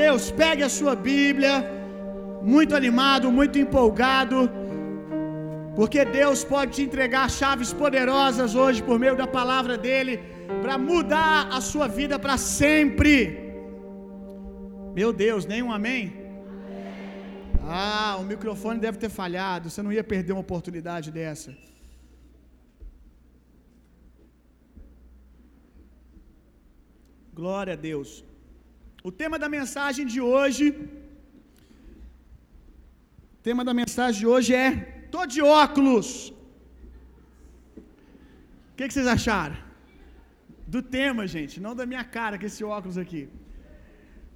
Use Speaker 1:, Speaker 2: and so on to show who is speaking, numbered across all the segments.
Speaker 1: Deus, pegue a sua Bíblia, muito animado, muito empolgado, porque Deus pode te entregar chaves poderosas hoje por meio da palavra dele para mudar a sua vida para sempre. Meu Deus, nenhum amém? Ah, o microfone deve ter falhado. Você não ia perder uma oportunidade dessa. Glória a Deus. O tema da mensagem de hoje tema da mensagem de hoje é Tô de óculos. O que, que, vocês acharam? Do tema, gente, não da minha cara com esse óculos aqui.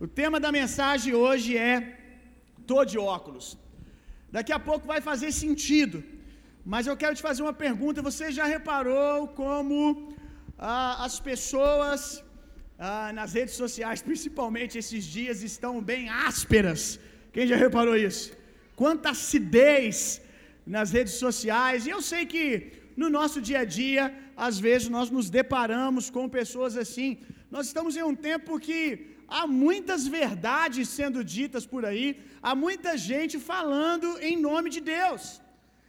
Speaker 1: O tema da mensagem hoje é Tô de óculos. Daqui a pouco vai fazer sentido. Mas eu quero te fazer uma pergunta. Você já reparou como ah, as pessoas ah, nas redes sociais, principalmente esses dias, estão bem ásperas? Quem já reparou isso? Quanta acidez nas redes sociais. E eu sei que no nosso dia a dia, às vezes nós nos deparamos com pessoas assim. Nós estamos em um tempo que há muitas verdades sendo ditas por aí, há muita gente falando em nome de Deus.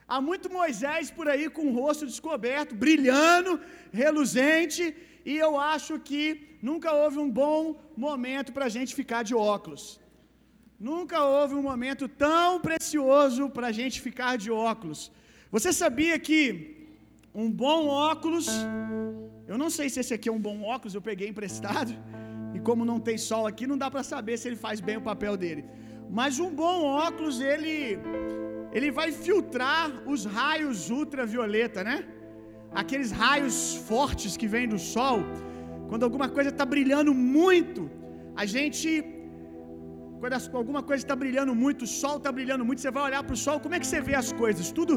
Speaker 1: Há muito Moisés por aí com o rosto descoberto, brilhando, reluzente, e eu acho que nunca houve um bom momento para a gente ficar de óculos. Nunca houve um momento tão precioso para a gente ficar de óculos. Você sabia que um bom óculos, eu não sei se esse aqui é um bom óculos, eu peguei emprestado, e como não tem sol aqui, não dá para saber se ele faz bem o papel dele. Mas um bom óculos, ele ele vai filtrar os raios ultravioleta, né? Aqueles raios fortes que vêm do sol. Quando alguma coisa está brilhando muito, a gente quando alguma coisa está brilhando muito, o sol está brilhando muito, você vai olhar para o sol, como é que você vê as coisas? Tudo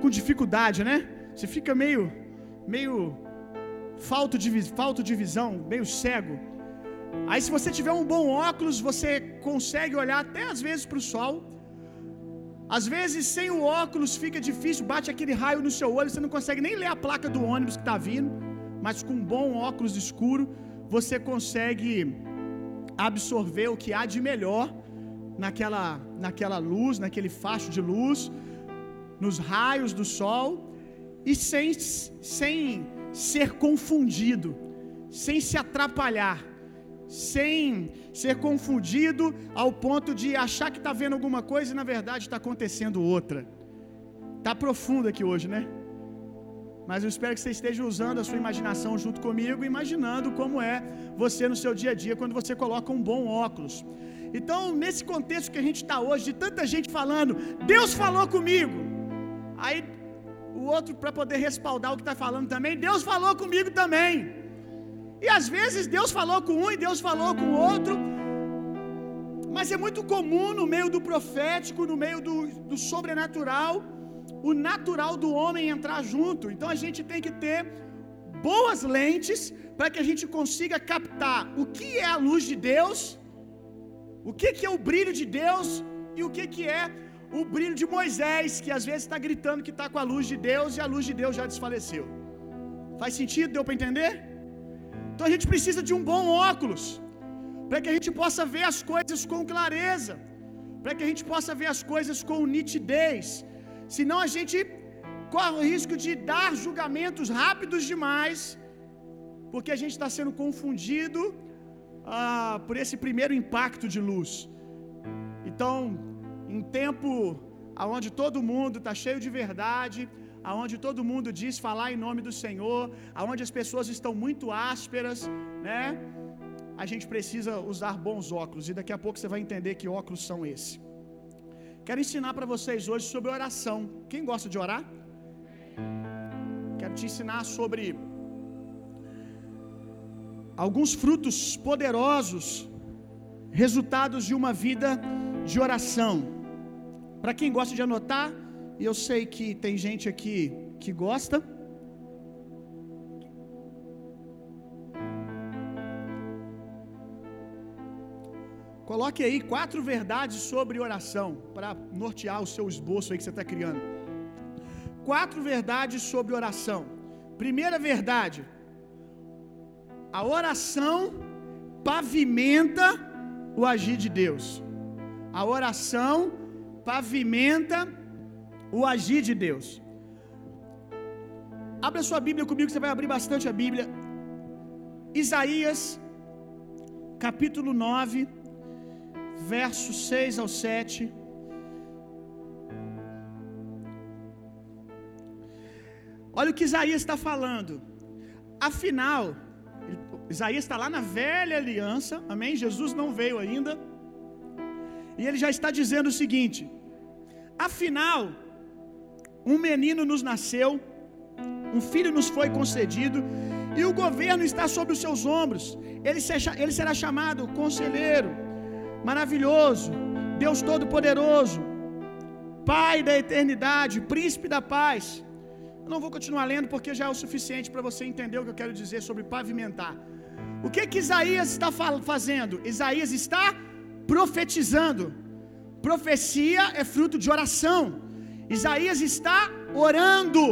Speaker 1: com dificuldade, né? Você fica meio, meio falto de, falto de visão, meio cego. Aí, se você tiver um bom óculos, você consegue olhar até às vezes para o sol. Às vezes, sem o óculos, fica difícil, bate aquele raio no seu olho, você não consegue nem ler a placa do ônibus que está vindo. Mas com um bom óculos escuro, você consegue absorver o que há de melhor naquela, naquela luz, naquele facho de luz, nos raios do sol, e sem, sem ser confundido, sem se atrapalhar, sem ser confundido ao ponto de achar que está vendo alguma coisa e na verdade está acontecendo outra. Está profundo aqui hoje, né? Mas eu espero que você esteja usando a sua imaginação junto comigo, imaginando como é você no seu dia a dia quando você coloca um bom óculos. Então, nesse contexto que a gente está hoje, de tanta gente falando, Deus falou comigo. Aí o outro, para poder respaldar o que está falando também, Deus falou comigo também. E às vezes Deus falou com um e Deus falou com o outro. Mas é muito comum no meio do profético, no meio do, do sobrenatural, o natural do homem entrar junto. Então a gente tem que ter boas lentes para que a gente consiga captar o que é a luz de Deus, o que, que é o brilho de Deus e o que, que é o brilho de Moisés, que às vezes está gritando que está com a luz de Deus e a luz de Deus já desfaleceu. Faz sentido? Deu para entender? Então a gente precisa de um bom óculos, para que a gente possa ver as coisas com clareza, para que a gente possa ver as coisas com nitidez. Senão a gente corre o risco de dar julgamentos rápidos demais, porque a gente está sendo confundido ah, por esse primeiro impacto de luz. Então, em tempo aonde todo mundo está cheio de verdade, aonde todo mundo diz falar em nome do Senhor, aonde as pessoas estão muito ásperas, né? A gente precisa usar bons óculos e daqui a pouco você vai entender que óculos são esses. Quero ensinar para vocês hoje sobre oração. Quem gosta de orar? Quero te ensinar sobre alguns frutos poderosos, resultados de uma vida de oração. Para quem gosta de anotar, e eu sei que tem gente aqui que gosta. Coloque aí quatro verdades sobre oração para nortear o seu esboço aí que você está criando. Quatro verdades sobre oração. Primeira verdade: a oração pavimenta o agir de Deus. A oração pavimenta o agir de Deus. Abra sua Bíblia comigo, você vai abrir bastante a Bíblia. Isaías, capítulo 9, versos 6 ao 7. Olha o que Isaías está falando. Afinal, Isaías está lá na velha aliança, amém? Jesus não veio ainda. E ele já está dizendo o seguinte: Afinal, um menino nos nasceu, um filho nos foi concedido, e o governo está sobre os seus ombros. Ele, ele será chamado Conselheiro, Maravilhoso, Deus Todo-Poderoso, Pai da eternidade, Príncipe da paz. Eu não vou continuar lendo porque já é o suficiente para você entender o que eu quero dizer sobre pavimentar. O que que Isaías está fazendo? Isaías está profetizando. Profecia é fruto de oração. Isaías está orando.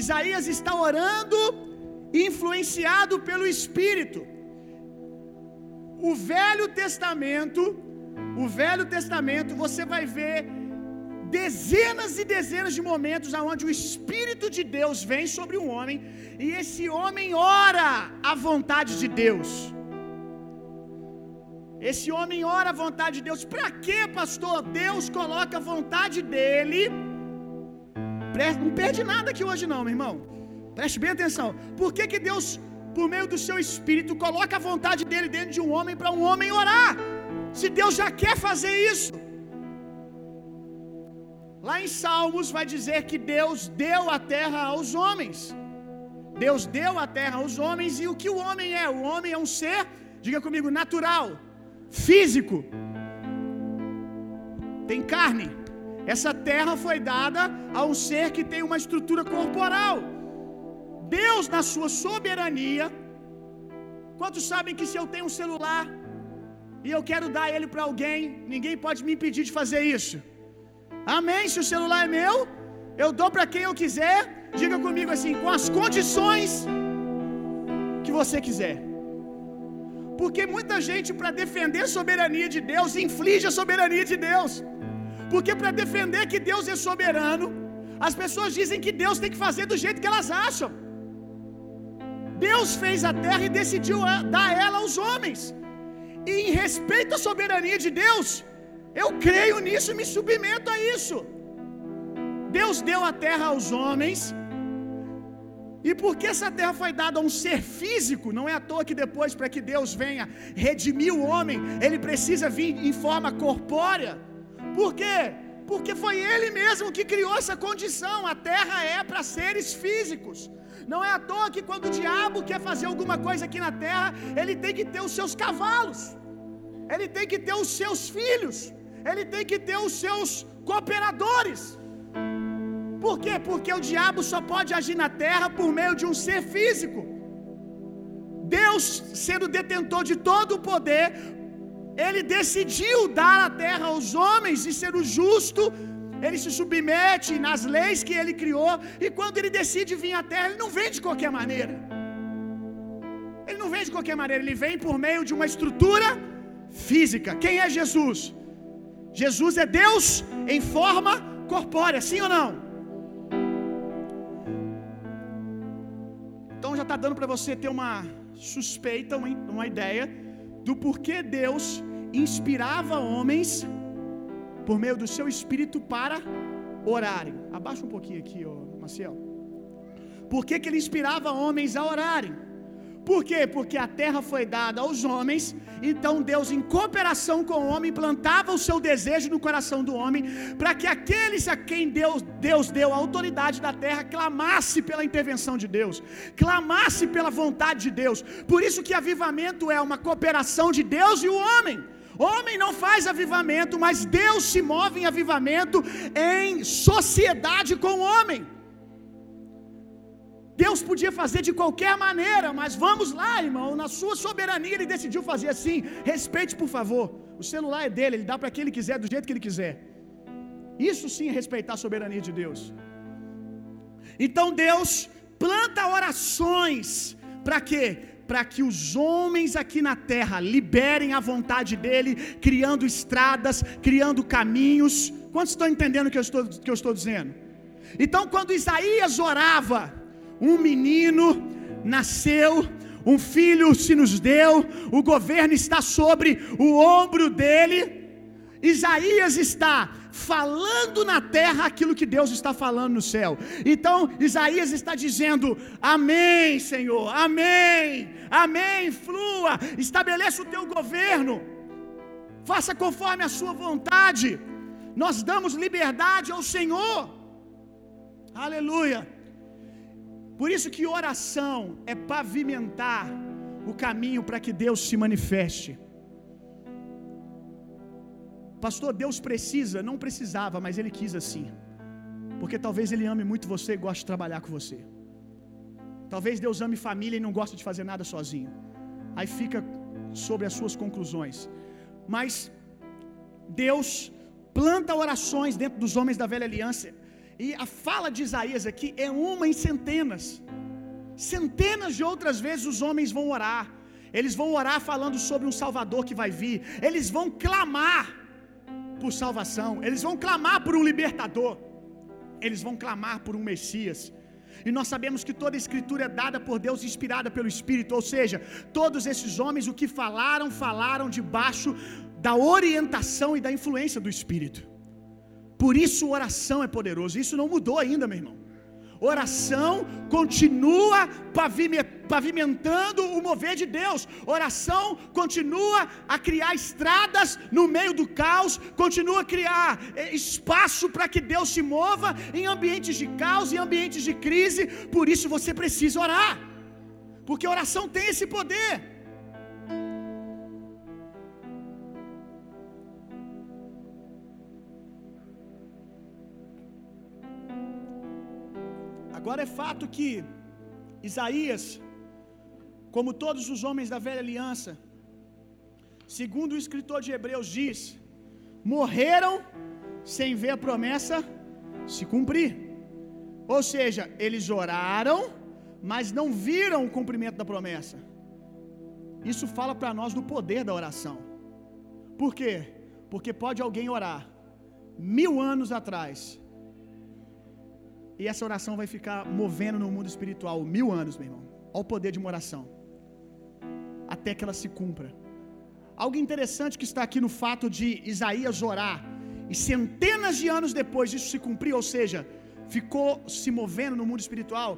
Speaker 1: Isaías está orando, influenciado pelo Espírito. O Velho Testamento, o Velho Testamento, você vai ver dezenas e dezenas de momentos onde o Espírito de Deus vem sobre um homem e esse homem ora a vontade de Deus. Esse homem ora a vontade de Deus. Para que, pastor? Deus coloca a vontade dele. Não perde nada aqui hoje, não, meu irmão. Preste bem atenção. Por que, que Deus, por meio do seu espírito, coloca a vontade dele dentro de um homem para um homem orar? Se Deus já quer fazer isso. Lá em Salmos vai dizer que Deus deu a terra aos homens. Deus deu a terra aos homens e o que o homem é? O homem é um ser, diga comigo, natural físico. Tem carne. Essa terra foi dada a um ser que tem uma estrutura corporal. Deus, na sua soberania, quantos sabem que se eu tenho um celular e eu quero dar ele para alguém, ninguém pode me impedir de fazer isso? Amém? Se o celular é meu, eu dou para quem eu quiser. Diga comigo assim, com as condições que você quiser. Porque muita gente, para defender a soberania de Deus, inflige a soberania de Deus. Porque para defender que Deus é soberano, as pessoas dizem que Deus tem que fazer do jeito que elas acham. Deus fez a terra e decidiu dar ela aos homens. E em respeito à soberania de Deus, eu creio nisso e me submeto a isso. Deus deu a terra aos homens e porque essa terra foi dada a um ser físico, não é à toa que depois, para que Deus venha redimir o homem, ele precisa vir em forma corpórea. Por quê? Porque foi ele mesmo que criou essa condição. A terra é para seres físicos. Não é à toa que quando o diabo quer fazer alguma coisa aqui na terra, ele tem que ter os seus cavalos, ele tem que ter os seus filhos, ele tem que ter os seus cooperadores. Por quê? Porque o diabo só pode agir na terra por meio de um ser físico. Deus, sendo detentor de todo o poder, ele decidiu dar a terra aos homens e ser o justo, ele se submete nas leis que ele criou, e quando ele decide vir à terra, ele não vem de qualquer maneira. Ele não vem de qualquer maneira, ele vem por meio de uma estrutura física. Quem é Jesus? Jesus é Deus em forma corpórea, sim ou não? Então já está dando para você ter uma suspeita, uma, uma ideia do porquê Deus inspirava homens por meio do seu espírito para orarem. Abaixa um pouquinho aqui, ó, Maciel. Por que, que ele inspirava homens a orarem? Por quê? Porque a terra foi dada aos homens, então Deus, em cooperação com o homem, plantava o seu desejo no coração do homem, para que aqueles a quem Deus, Deus deu a autoridade da terra clamasse pela intervenção de Deus, clamasse pela vontade de Deus. Por isso que avivamento é uma cooperação de Deus e o homem. Homem não faz avivamento, mas Deus se move em avivamento em sociedade com o homem. Deus podia fazer de qualquer maneira, mas vamos lá, irmão, na sua soberania ele decidiu fazer assim. Respeite, por favor. O celular é dele, ele dá para quem ele quiser, do jeito que ele quiser. Isso sim é respeitar a soberania de Deus. Então Deus planta orações para quê? Para que os homens aqui na terra liberem a vontade dele, criando estradas, criando caminhos. Quantos estão entendendo o que eu estou, que eu estou dizendo? Então, quando Isaías orava, um menino nasceu, um filho se nos deu, o governo está sobre o ombro dele. Isaías está falando na terra aquilo que Deus está falando no céu. Então, Isaías está dizendo: Amém, Senhor, Amém, Amém. Flua, estabeleça o teu governo, faça conforme a sua vontade. Nós damos liberdade ao Senhor. Aleluia. Por isso que oração é pavimentar o caminho para que Deus se manifeste. Pastor, Deus precisa, não precisava, mas Ele quis assim. Porque talvez Ele ame muito você e goste de trabalhar com você. Talvez Deus ame família e não gosta de fazer nada sozinho. Aí fica sobre as suas conclusões. Mas Deus planta orações dentro dos homens da velha aliança. E a fala de Isaías aqui é uma em centenas. Centenas de outras vezes os homens vão orar. Eles vão orar falando sobre um Salvador que vai vir. Eles vão clamar por salvação. Eles vão clamar por um libertador. Eles vão clamar por um Messias. E nós sabemos que toda a escritura é dada por Deus, inspirada pelo Espírito, ou seja, todos esses homens o que falaram, falaram debaixo da orientação e da influência do Espírito. Por isso oração é poderoso. Isso não mudou ainda, meu irmão. Oração continua pavimentando o mover de Deus. Oração continua a criar estradas no meio do caos, continua a criar eh, espaço para que Deus se mova em ambientes de caos, em ambientes de crise. Por isso você precisa orar. Porque oração tem esse poder. Agora é fato que Isaías, como todos os homens da velha aliança, segundo o escritor de Hebreus diz, morreram sem ver a promessa se cumprir. Ou seja, eles oraram, mas não viram o cumprimento da promessa. Isso fala para nós do poder da oração. Por quê? Porque pode alguém orar mil anos atrás e essa oração vai ficar movendo no mundo espiritual mil anos, meu irmão. Olha o poder de uma oração. Até que ela se cumpra. Algo interessante que está aqui no fato de Isaías orar, e centenas de anos depois isso se cumprir, ou seja, ficou se movendo no mundo espiritual.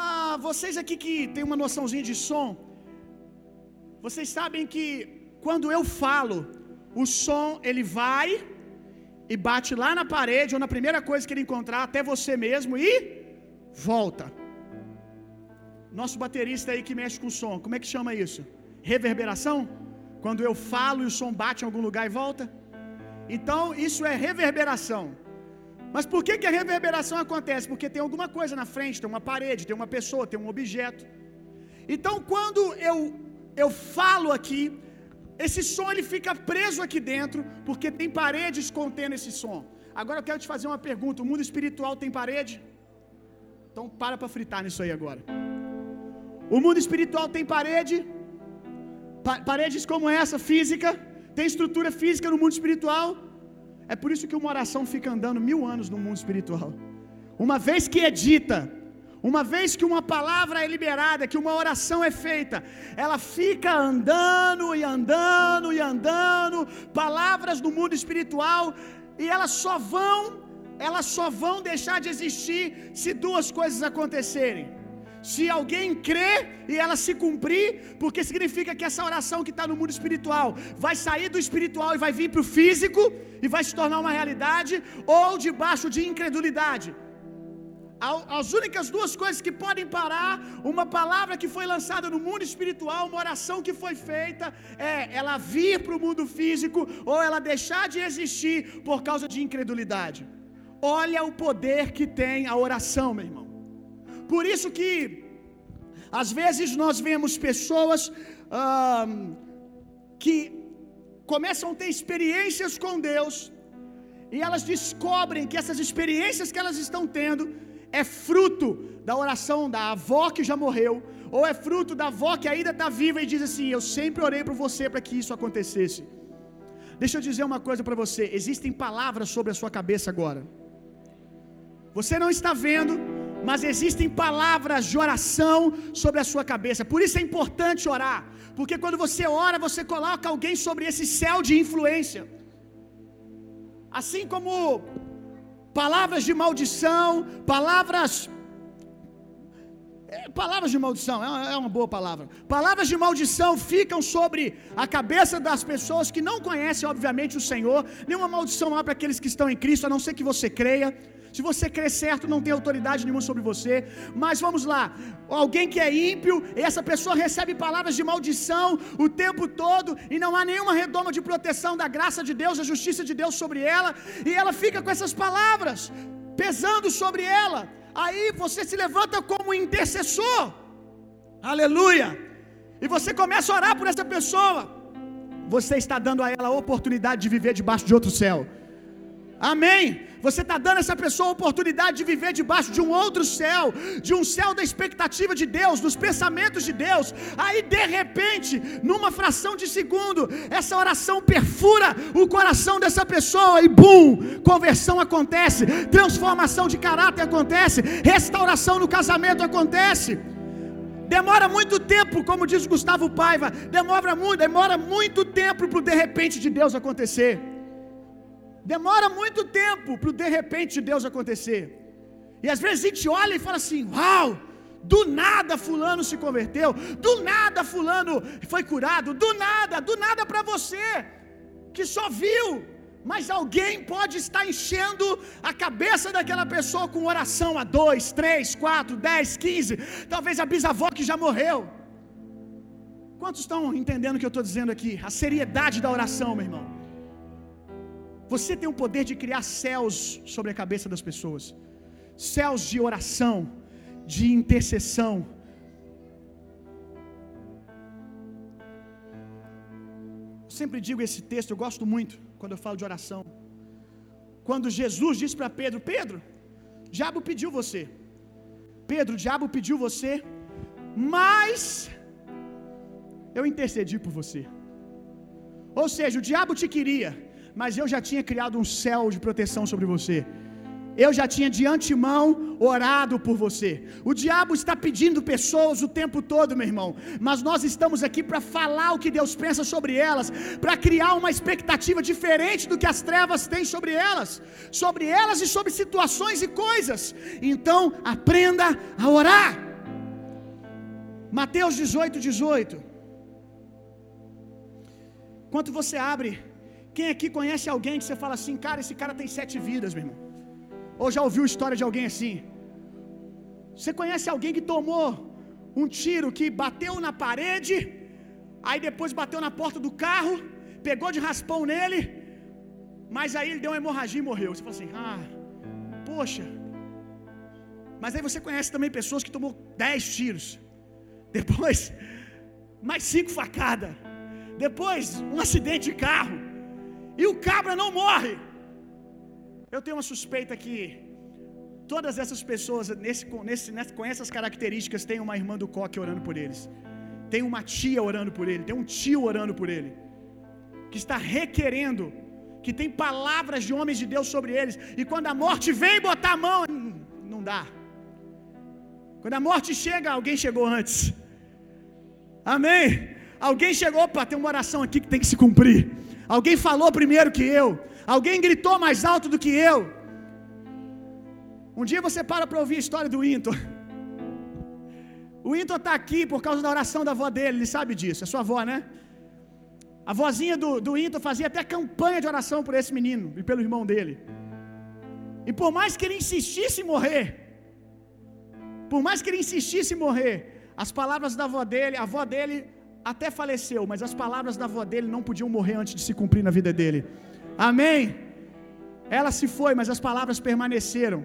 Speaker 1: Ah, vocês aqui que tem uma noçãozinha de som, vocês sabem que quando eu falo, o som ele vai e bate lá na parede ou na primeira coisa que ele encontrar, até você mesmo e volta. Nosso baterista aí que mexe com o som, como é que chama isso? Reverberação? Quando eu falo e o som bate em algum lugar e volta? Então, isso é reverberação. Mas por que, que a reverberação acontece? Porque tem alguma coisa na frente, tem uma parede, tem uma pessoa, tem um objeto. Então, quando eu, eu falo aqui, esse som ele fica preso aqui dentro, porque tem paredes contendo esse som. Agora eu quero te fazer uma pergunta: o mundo espiritual tem parede? Então para para fritar nisso aí agora. O mundo espiritual tem parede? Pa paredes como essa, física? Tem estrutura física no mundo espiritual? É por isso que uma oração fica andando mil anos no mundo espiritual. Uma vez que é dita, uma vez que uma palavra é liberada, que uma oração é feita, ela fica andando e andando e andando, palavras do mundo espiritual, e elas só vão, elas só vão deixar de existir se duas coisas acontecerem. Se alguém crer e ela se cumprir, porque significa que essa oração que está no mundo espiritual vai sair do espiritual e vai vir para o físico e vai se tornar uma realidade, ou debaixo de incredulidade. As únicas duas coisas que podem parar uma palavra que foi lançada no mundo espiritual, uma oração que foi feita, é ela vir para o mundo físico ou ela deixar de existir por causa de incredulidade. Olha o poder que tem a oração, meu irmão. Por isso que às vezes nós vemos pessoas que começam a ter experiências com Deus e elas descobrem que essas experiências que elas estão tendo é fruto da oração da avó que já morreu, ou é fruto da avó que ainda está viva e diz assim: Eu sempre orei por você para que isso acontecesse. Deixa eu dizer uma coisa para você: existem palavras sobre a sua cabeça agora. Você não está vendo, mas existem palavras de oração sobre a sua cabeça. Por isso é importante orar, porque quando você ora, você coloca alguém sobre esse céu de influência. Assim como palavras de maldição, palavras é, palavras de maldição, é, é uma boa palavra. Palavras de maldição ficam sobre a cabeça das pessoas que não conhecem, obviamente, o Senhor. Nenhuma maldição há para aqueles que estão em Cristo, a não ser que você creia. Se você crê certo, não tem autoridade nenhuma sobre você. Mas vamos lá. Alguém que é ímpio, essa pessoa recebe palavras de maldição o tempo todo e não há nenhuma redoma de proteção da graça de Deus, da justiça de Deus sobre ela, e ela fica com essas palavras pesando sobre ela. Aí você se levanta como intercessor. Aleluia. E você começa a orar por essa pessoa. Você está dando a ela a oportunidade de viver debaixo de outro céu. Amém. Você está dando essa pessoa a oportunidade de viver debaixo de um outro céu, de um céu da expectativa de Deus, dos pensamentos de Deus. Aí, de repente, numa fração de segundo, essa oração perfura o coração dessa pessoa e bum! Conversão acontece, transformação de caráter acontece, restauração no casamento acontece. Demora muito tempo, como diz Gustavo Paiva, demora muito, demora muito tempo para o de repente de Deus acontecer. Demora muito tempo para o de repente de Deus acontecer. E às vezes a gente olha e fala assim: Uau, do nada Fulano se converteu, do nada Fulano foi curado, do nada, do nada para você, que só viu. Mas alguém pode estar enchendo a cabeça daquela pessoa com oração a dois, três, quatro, dez, quinze, talvez a bisavó que já morreu. Quantos estão entendendo o que eu estou dizendo aqui? A seriedade da oração, meu irmão. Você tem o poder de criar céus sobre a cabeça das pessoas, céus de oração, de intercessão. Eu sempre digo esse texto, eu gosto muito quando eu falo de oração. Quando Jesus disse para Pedro: Pedro, o diabo pediu você. Pedro, o diabo pediu você, mas eu intercedi por você. Ou seja, o diabo te queria, mas eu já tinha criado um céu de proteção sobre você. Eu já tinha de antemão orado por você. O diabo está pedindo pessoas o tempo todo, meu irmão. Mas nós estamos aqui para falar o que Deus pensa sobre elas, para criar uma expectativa diferente do que as trevas têm sobre elas, sobre elas e sobre situações e coisas. Então, aprenda a orar. Mateus 18, 18. Enquanto você abre quem aqui conhece alguém que você fala assim, cara, esse cara tem sete vidas, meu irmão? Ou já ouviu história de alguém assim? Você conhece alguém que tomou um tiro que bateu na parede, aí depois bateu na porta do carro, pegou de raspão nele, mas aí ele deu uma hemorragia e morreu. Você fala assim, ah, poxa. Mas aí você conhece também pessoas que tomou dez tiros, depois mais cinco facadas, depois um acidente de carro. E o cabra não morre. Eu tenho uma suspeita que todas essas pessoas nesse, nesse, nesse, com essas características tem uma irmã do coque orando por eles. Tem uma tia orando por ele, tem um tio orando por ele. Que está requerendo, que tem palavras de homens de Deus sobre eles. E quando a morte vem botar a mão, não dá. Quando a morte chega, alguém chegou antes. Amém? Alguém chegou, opa, tem uma oração aqui que tem que se cumprir. Alguém falou primeiro que eu. Alguém gritou mais alto do que eu. Um dia você para para ouvir a história do Winton. O Winton está aqui por causa da oração da avó dele, ele sabe disso, é sua avó, né? A vozinha do, do Winton fazia até campanha de oração por esse menino e pelo irmão dele. E por mais que ele insistisse em morrer, por mais que ele insistisse em morrer, as palavras da avó dele, a avó dele até faleceu, mas as palavras da avó dele não podiam morrer antes de se cumprir na vida dele. Amém? Ela se foi, mas as palavras permaneceram,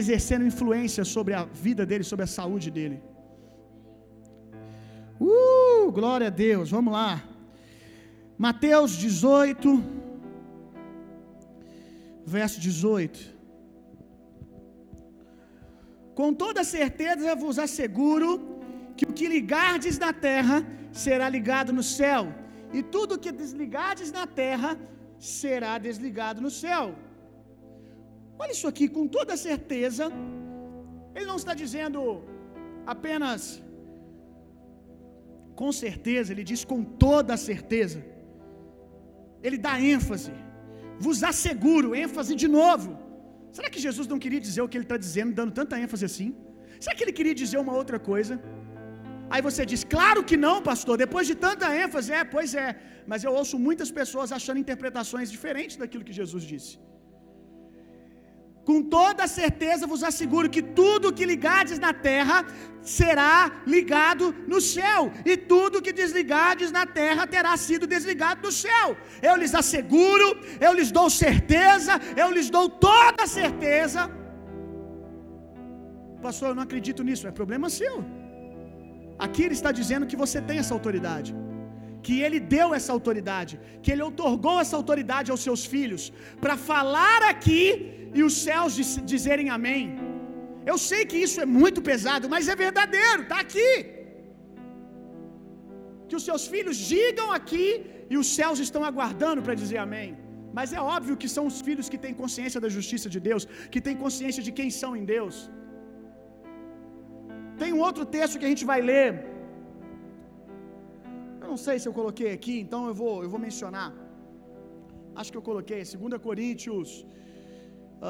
Speaker 1: exercendo influência sobre a vida dele, sobre a saúde dele. Uh, glória a Deus, vamos lá. Mateus 18, verso 18. Com toda certeza vos asseguro que o que ligardes na terra será ligado no céu, e tudo que desligardes na terra será desligado no céu. Olha isso aqui, com toda certeza, ele não está dizendo apenas com certeza, ele diz com toda certeza. Ele dá ênfase. Vos asseguro, ênfase de novo. Será que Jesus não queria dizer o que ele está dizendo, dando tanta ênfase assim? Será que ele queria dizer uma outra coisa? Aí você diz, claro que não, pastor, depois de tanta ênfase, é, pois é. Mas eu ouço muitas pessoas achando interpretações diferentes daquilo que Jesus disse. Com toda certeza vos asseguro que tudo que ligardes na terra será ligado no céu, e tudo que desligardes na terra terá sido desligado no céu. Eu lhes asseguro, eu lhes dou certeza, eu lhes dou toda certeza. Pastor, eu não acredito nisso, é problema seu. Aqui ele está dizendo que você tem essa autoridade, que ele deu essa autoridade, que ele otorgou essa autoridade aos seus filhos, para falar aqui e os céus dizerem amém. Eu sei que isso é muito pesado, mas é verdadeiro, está aqui. Que os seus filhos digam aqui e os céus estão aguardando para dizer amém. Mas é óbvio que são os filhos que têm consciência da justiça de Deus, que têm consciência de quem são em Deus. Tem um outro texto que a gente vai ler. Eu não sei se eu coloquei aqui, então eu vou, eu vou mencionar. Acho que eu coloquei, 2 Coríntios.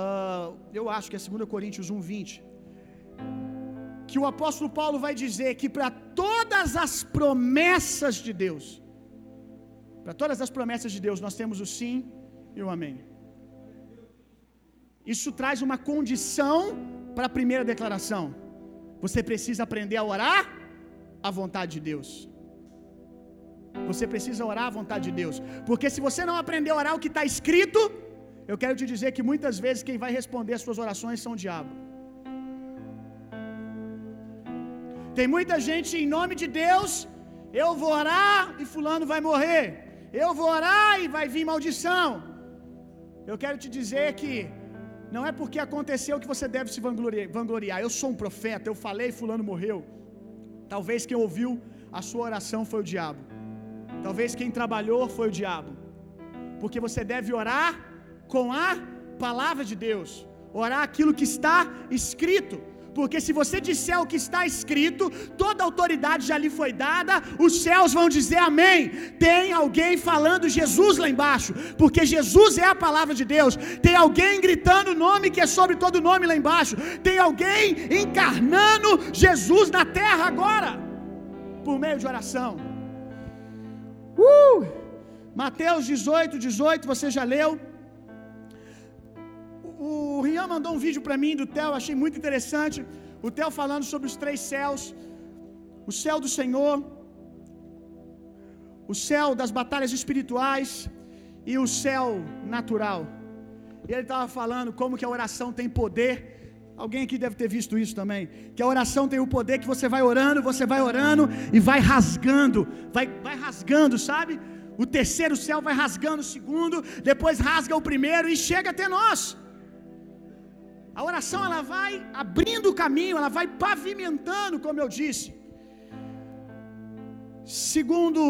Speaker 1: Uh, eu acho que é 2 Coríntios 1,20. Que o apóstolo Paulo vai dizer que para todas as promessas de Deus, para todas as promessas de Deus, nós temos o sim e o amém. Isso traz uma condição para a primeira declaração. Você precisa aprender a orar a vontade de Deus. Você precisa orar a vontade de Deus. Porque se você não aprender a orar o que está escrito, eu quero te dizer que muitas vezes quem vai responder as suas orações são o diabo. Tem muita gente em nome de Deus, eu vou orar e fulano vai morrer. Eu vou orar e vai vir maldição. Eu quero te dizer que não é porque aconteceu que você deve se vangloriar. Eu sou um profeta, eu falei, fulano morreu. Talvez quem ouviu a sua oração foi o diabo. Talvez quem trabalhou foi o diabo. Porque você deve orar com a palavra de Deus. Orar aquilo que está escrito. Porque se você disser o que está escrito, toda autoridade já lhe foi dada, os céus vão dizer amém. Tem alguém falando Jesus lá embaixo, porque Jesus é a palavra de Deus. Tem alguém gritando o nome que é sobre todo nome lá embaixo. Tem alguém encarnando Jesus na terra agora, por meio de oração. Uh! Mateus 18, 18, você já leu? O Rian mandou um vídeo para mim do Theo, achei muito interessante. O Theo falando sobre os três céus: o céu do Senhor, o céu das batalhas espirituais e o céu natural. E ele estava falando como que a oração tem poder. Alguém aqui deve ter visto isso também. Que a oração tem o poder que você vai orando, você vai orando e vai rasgando, vai, vai rasgando, sabe? O terceiro céu vai rasgando o segundo, depois rasga o primeiro e chega até nós. A oração ela vai abrindo o caminho, ela vai pavimentando, como eu disse. Segundo,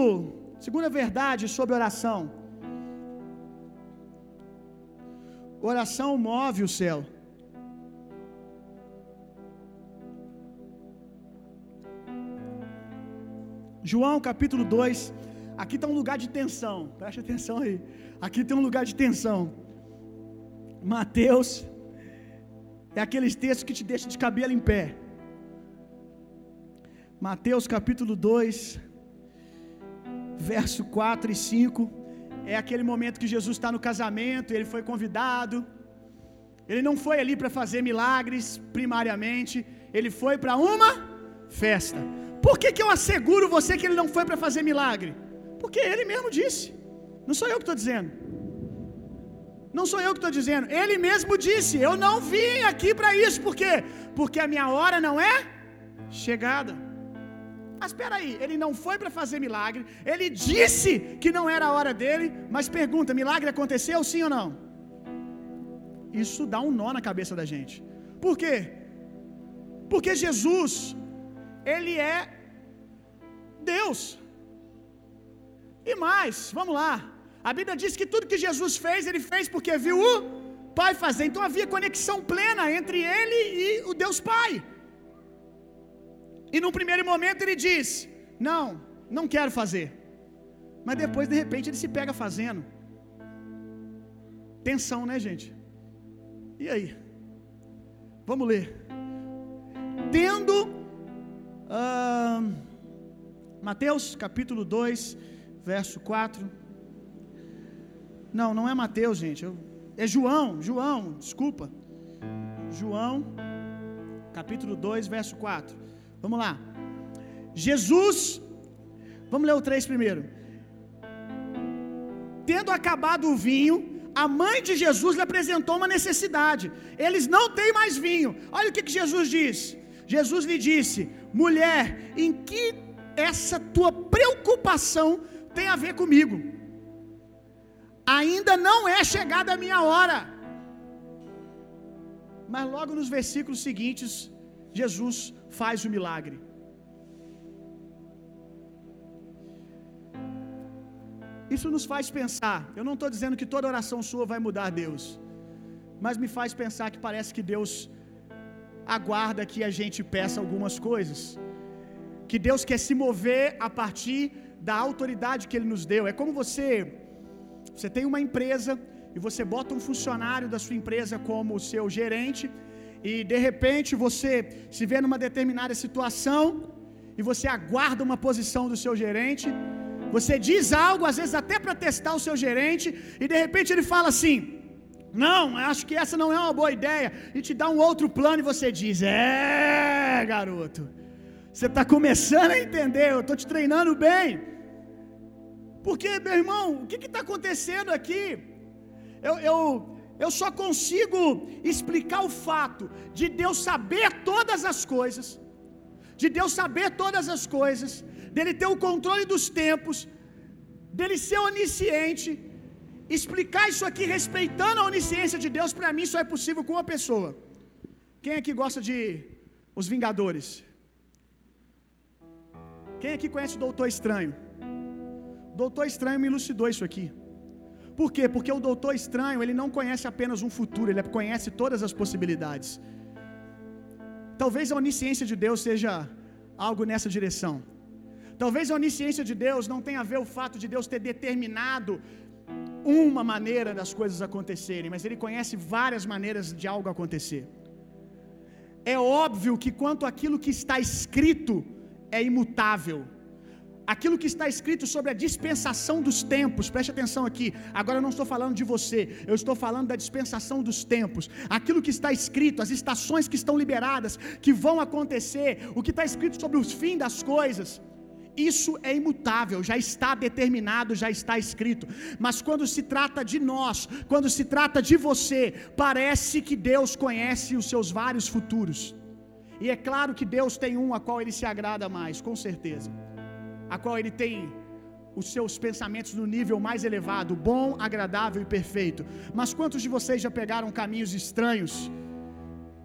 Speaker 1: segunda verdade sobre oração. Oração move o céu. João capítulo 2. Aqui está um lugar de tensão. Preste atenção aí. Aqui tem um lugar de tensão. Mateus é aqueles textos que te deixam de cabelo em pé. Mateus capítulo 2, verso 4 e 5. É aquele momento que Jesus está no casamento, ele foi convidado. Ele não foi ali para fazer milagres, primariamente. Ele foi para uma festa. Por que, que eu asseguro você que ele não foi para fazer milagre? Porque ele mesmo disse. Não sou eu que estou dizendo. Não sou eu que estou dizendo. Ele mesmo disse: Eu não vim aqui para isso. Por quê? Porque a minha hora não é chegada. Mas espera aí, ele não foi para fazer milagre. Ele disse que não era a hora dele. Mas pergunta: milagre aconteceu sim ou não? Isso dá um nó na cabeça da gente. Por quê? Porque Jesus, ele é Deus. E mais, vamos lá. A Bíblia diz que tudo que Jesus fez, ele fez porque viu o Pai fazer. Então havia conexão plena entre ele e o Deus Pai. E num primeiro momento ele diz: Não, não quero fazer. Mas depois, de repente, ele se pega fazendo. Tensão, né, gente? E aí? Vamos ler. Tendo. Uh, Mateus capítulo 2, verso 4. Não, não é Mateus, gente. É João, João, desculpa. João, capítulo 2, verso 4. Vamos lá. Jesus, vamos ler o 3 primeiro. Tendo acabado o vinho, a mãe de Jesus lhe apresentou uma necessidade. Eles não têm mais vinho. Olha o que, que Jesus diz. Jesus lhe disse: Mulher, em que essa tua preocupação tem a ver comigo? Ainda não é chegada a minha hora. Mas logo nos versículos seguintes, Jesus faz o milagre. Isso nos faz pensar. Eu não estou dizendo que toda oração sua vai mudar Deus, mas me faz pensar que parece que Deus aguarda que a gente peça algumas coisas. Que Deus quer se mover a partir da autoridade que Ele nos deu. É como você, você tem uma empresa e você bota um funcionário da sua empresa como seu gerente e de repente você se vê numa determinada situação e você aguarda uma posição do seu gerente você diz algo, às vezes até para testar o seu gerente, e de repente ele fala assim: Não, acho que essa não é uma boa ideia, e te dá um outro plano, e você diz: É, garoto, você está começando a entender, eu estou te treinando bem. Porque, meu irmão, o que está acontecendo aqui? Eu, eu, eu só consigo explicar o fato de Deus saber todas as coisas, de Deus saber todas as coisas, dele ter o controle dos tempos, dele ser onisciente. Explicar isso aqui respeitando a onisciência de Deus, para mim só é possível com uma pessoa. Quem aqui gosta de Os Vingadores? Quem aqui conhece o Doutor Estranho? Doutor Estranho me elucidou isso aqui. Por quê? Porque o Doutor Estranho, ele não conhece apenas um futuro, ele conhece todas as possibilidades. Talvez a onisciência de Deus seja algo nessa direção. Talvez a onisciência de Deus não tenha a ver o fato de Deus ter determinado uma maneira das coisas acontecerem, mas Ele conhece várias maneiras de algo acontecer. É óbvio que quanto aquilo que está escrito é imutável. Aquilo que está escrito sobre a dispensação dos tempos, preste atenção aqui. Agora eu não estou falando de você, eu estou falando da dispensação dos tempos. Aquilo que está escrito, as estações que estão liberadas, que vão acontecer, o que está escrito sobre os fins das coisas. Isso é imutável, já está determinado, já está escrito. Mas quando se trata de nós, quando se trata de você, parece que Deus conhece os seus vários futuros. E é claro que Deus tem um a qual ele se agrada mais, com certeza. A qual ele tem os seus pensamentos no nível mais elevado, bom, agradável e perfeito. Mas quantos de vocês já pegaram caminhos estranhos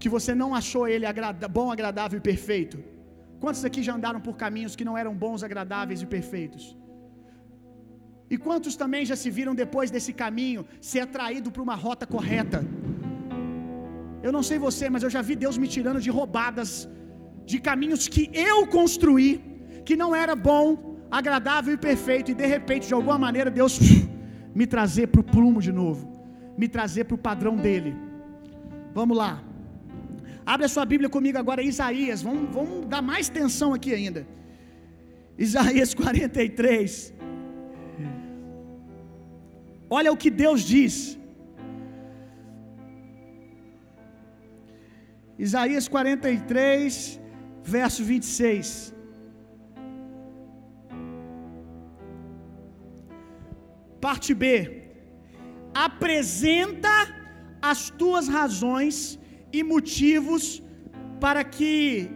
Speaker 1: que você não achou ele agrada, bom, agradável e perfeito? Quantos aqui já andaram por caminhos que não eram bons, agradáveis e perfeitos? E quantos também já se viram depois desse caminho ser atraído para uma rota correta? Eu não sei você, mas eu já vi Deus me tirando de roubadas, de caminhos que eu construí, que não era bom, agradável e perfeito, e de repente, de alguma maneira, Deus me trazer para o plumo de novo, me trazer para o padrão dele. Vamos lá. Abre a sua Bíblia comigo agora, Isaías. Vamos, vamos dar mais tensão aqui ainda. Isaías 43. Olha o que Deus diz. Isaías 43, verso 26. Parte B. Apresenta as tuas razões e motivos para que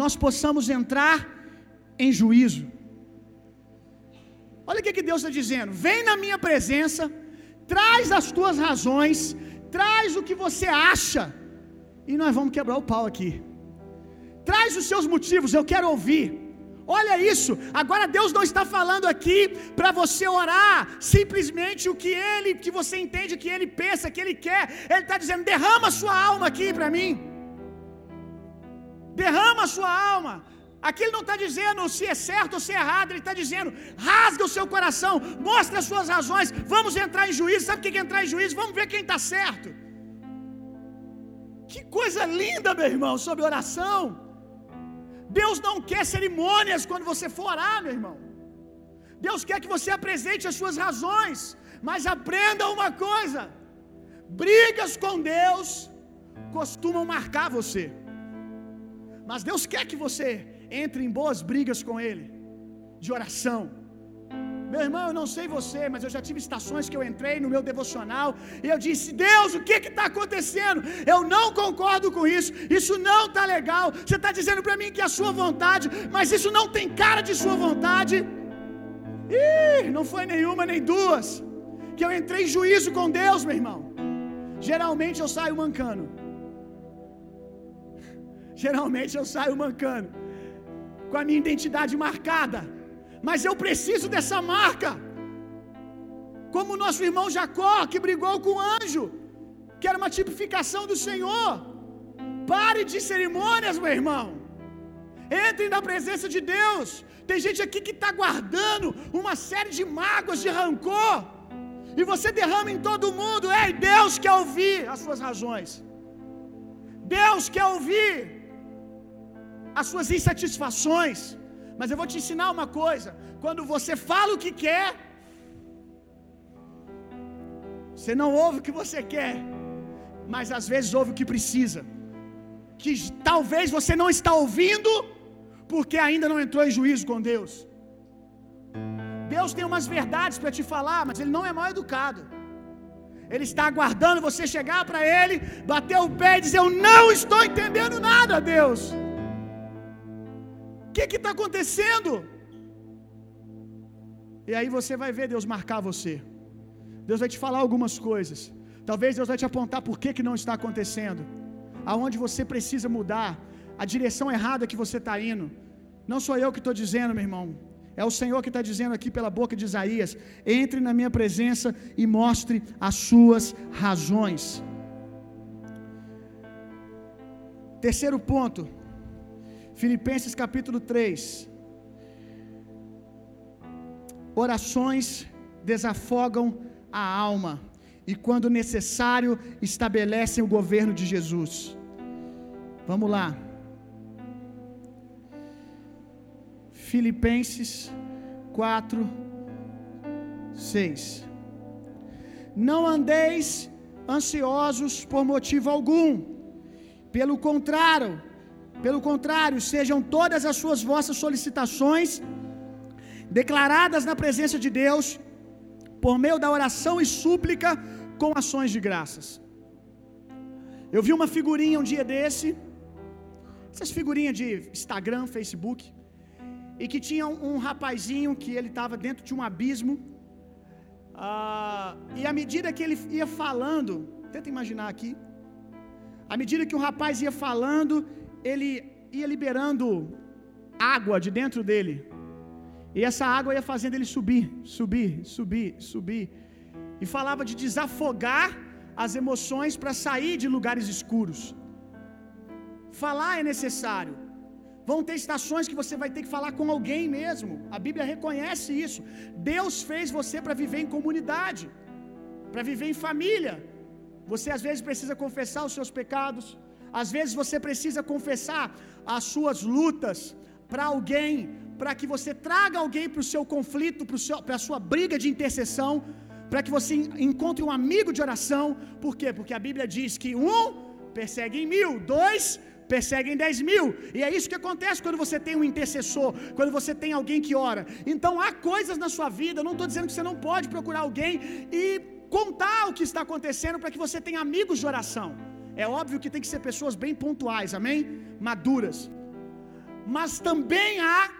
Speaker 1: nós possamos entrar em juízo. Olha o que, que Deus está dizendo: vem na minha presença, traz as tuas razões, traz o que você acha, e nós vamos quebrar o pau aqui. Traz os seus motivos, eu quero ouvir. Olha isso. Agora Deus não está falando aqui para você orar simplesmente o que ele, que você entende, que ele pensa, que ele quer. Ele está dizendo: derrama sua alma aqui para mim. Derrama sua alma. Aqui ele não está dizendo se é certo ou se é errado, ele está dizendo: rasga o seu coração, mostre as suas razões, vamos entrar em juízo. Sabe o que é entrar em juízo? Vamos ver quem está certo. Que coisa linda, meu irmão, sobre oração. Deus não quer cerimônias quando você for orar, meu irmão. Deus quer que você apresente as suas razões, mas aprenda uma coisa: brigas com Deus costumam marcar você. Mas Deus quer que você entre em boas brigas com Ele, de oração. Meu irmão, eu não sei você, mas eu já tive estações que eu entrei no meu devocional e eu disse: Deus, o que está acontecendo? Eu não concordo com isso, isso não está legal. Você está dizendo para mim que é a sua vontade, mas isso não tem cara de sua vontade. Ih, não foi nenhuma nem duas. Que eu entrei em juízo com Deus, meu irmão. Geralmente eu saio mancando. Geralmente eu saio mancando. Com a minha identidade marcada mas eu preciso dessa marca. Como nosso irmão Jacó, que brigou com o anjo, que era uma tipificação do Senhor. Pare de cerimônias, meu irmão. Entre na presença de Deus. Tem gente aqui que está guardando uma série de mágoas, de rancor. E você derrama em todo mundo. Ei, Deus quer ouvir as suas razões. Deus quer ouvir as suas insatisfações. Mas eu vou te ensinar uma coisa: quando você fala o que quer, você não ouve o que você quer, mas às vezes ouve o que precisa. Que talvez você não está ouvindo porque ainda não entrou em juízo com Deus. Deus tem umas verdades para te falar, mas ele não é mal educado. Ele está aguardando você chegar para ele, bater o pé e dizer: Eu não estou entendendo nada, Deus. O que está acontecendo? E aí você vai ver Deus marcar você. Deus vai te falar algumas coisas. Talvez Deus vai te apontar por que, que não está acontecendo. Aonde você precisa mudar. A direção errada que você está indo. Não sou eu que estou dizendo, meu irmão. É o Senhor que está dizendo aqui pela boca de Isaías: entre na minha presença e mostre as suas razões. Terceiro ponto, Filipenses capítulo 3. Orações desafogam a alma e, quando necessário, estabelecem o governo de Jesus. Vamos lá. Filipenses 4, 6. Não andeis ansiosos por motivo algum, pelo contrário, pelo contrário, sejam todas as suas vossas solicitações declaradas na presença de Deus por meio da oração e súplica com ações de graças. Eu vi uma figurinha um dia desse, essas figurinhas de Instagram, Facebook, e que tinha um, um rapazinho que ele estava dentro de um abismo, uh, e à medida que ele ia falando, tenta imaginar aqui, à medida que o rapaz ia falando, ele ia liberando água de dentro dele. E essa água ia fazendo ele subir, subir, subir, subir. E falava de desafogar as emoções para sair de lugares escuros. Falar é necessário. Vão ter estações que você vai ter que falar com alguém mesmo. A Bíblia reconhece isso. Deus fez você para viver em comunidade, para viver em família. Você às vezes precisa confessar os seus pecados, às vezes você precisa confessar as suas lutas para alguém, para que você traga alguém para o seu conflito, para a sua briga de intercessão, para que você encontre um amigo de oração. Por quê? Porque a Bíblia diz que um persegue em mil, dois perseguem dez mil. E é isso que acontece quando você tem um intercessor, quando você tem alguém que ora. Então há coisas na sua vida, não estou dizendo que você não pode procurar alguém e contar o que está acontecendo para que você tenha amigos de oração. É óbvio que tem que ser pessoas bem pontuais, amém? Maduras. Mas também há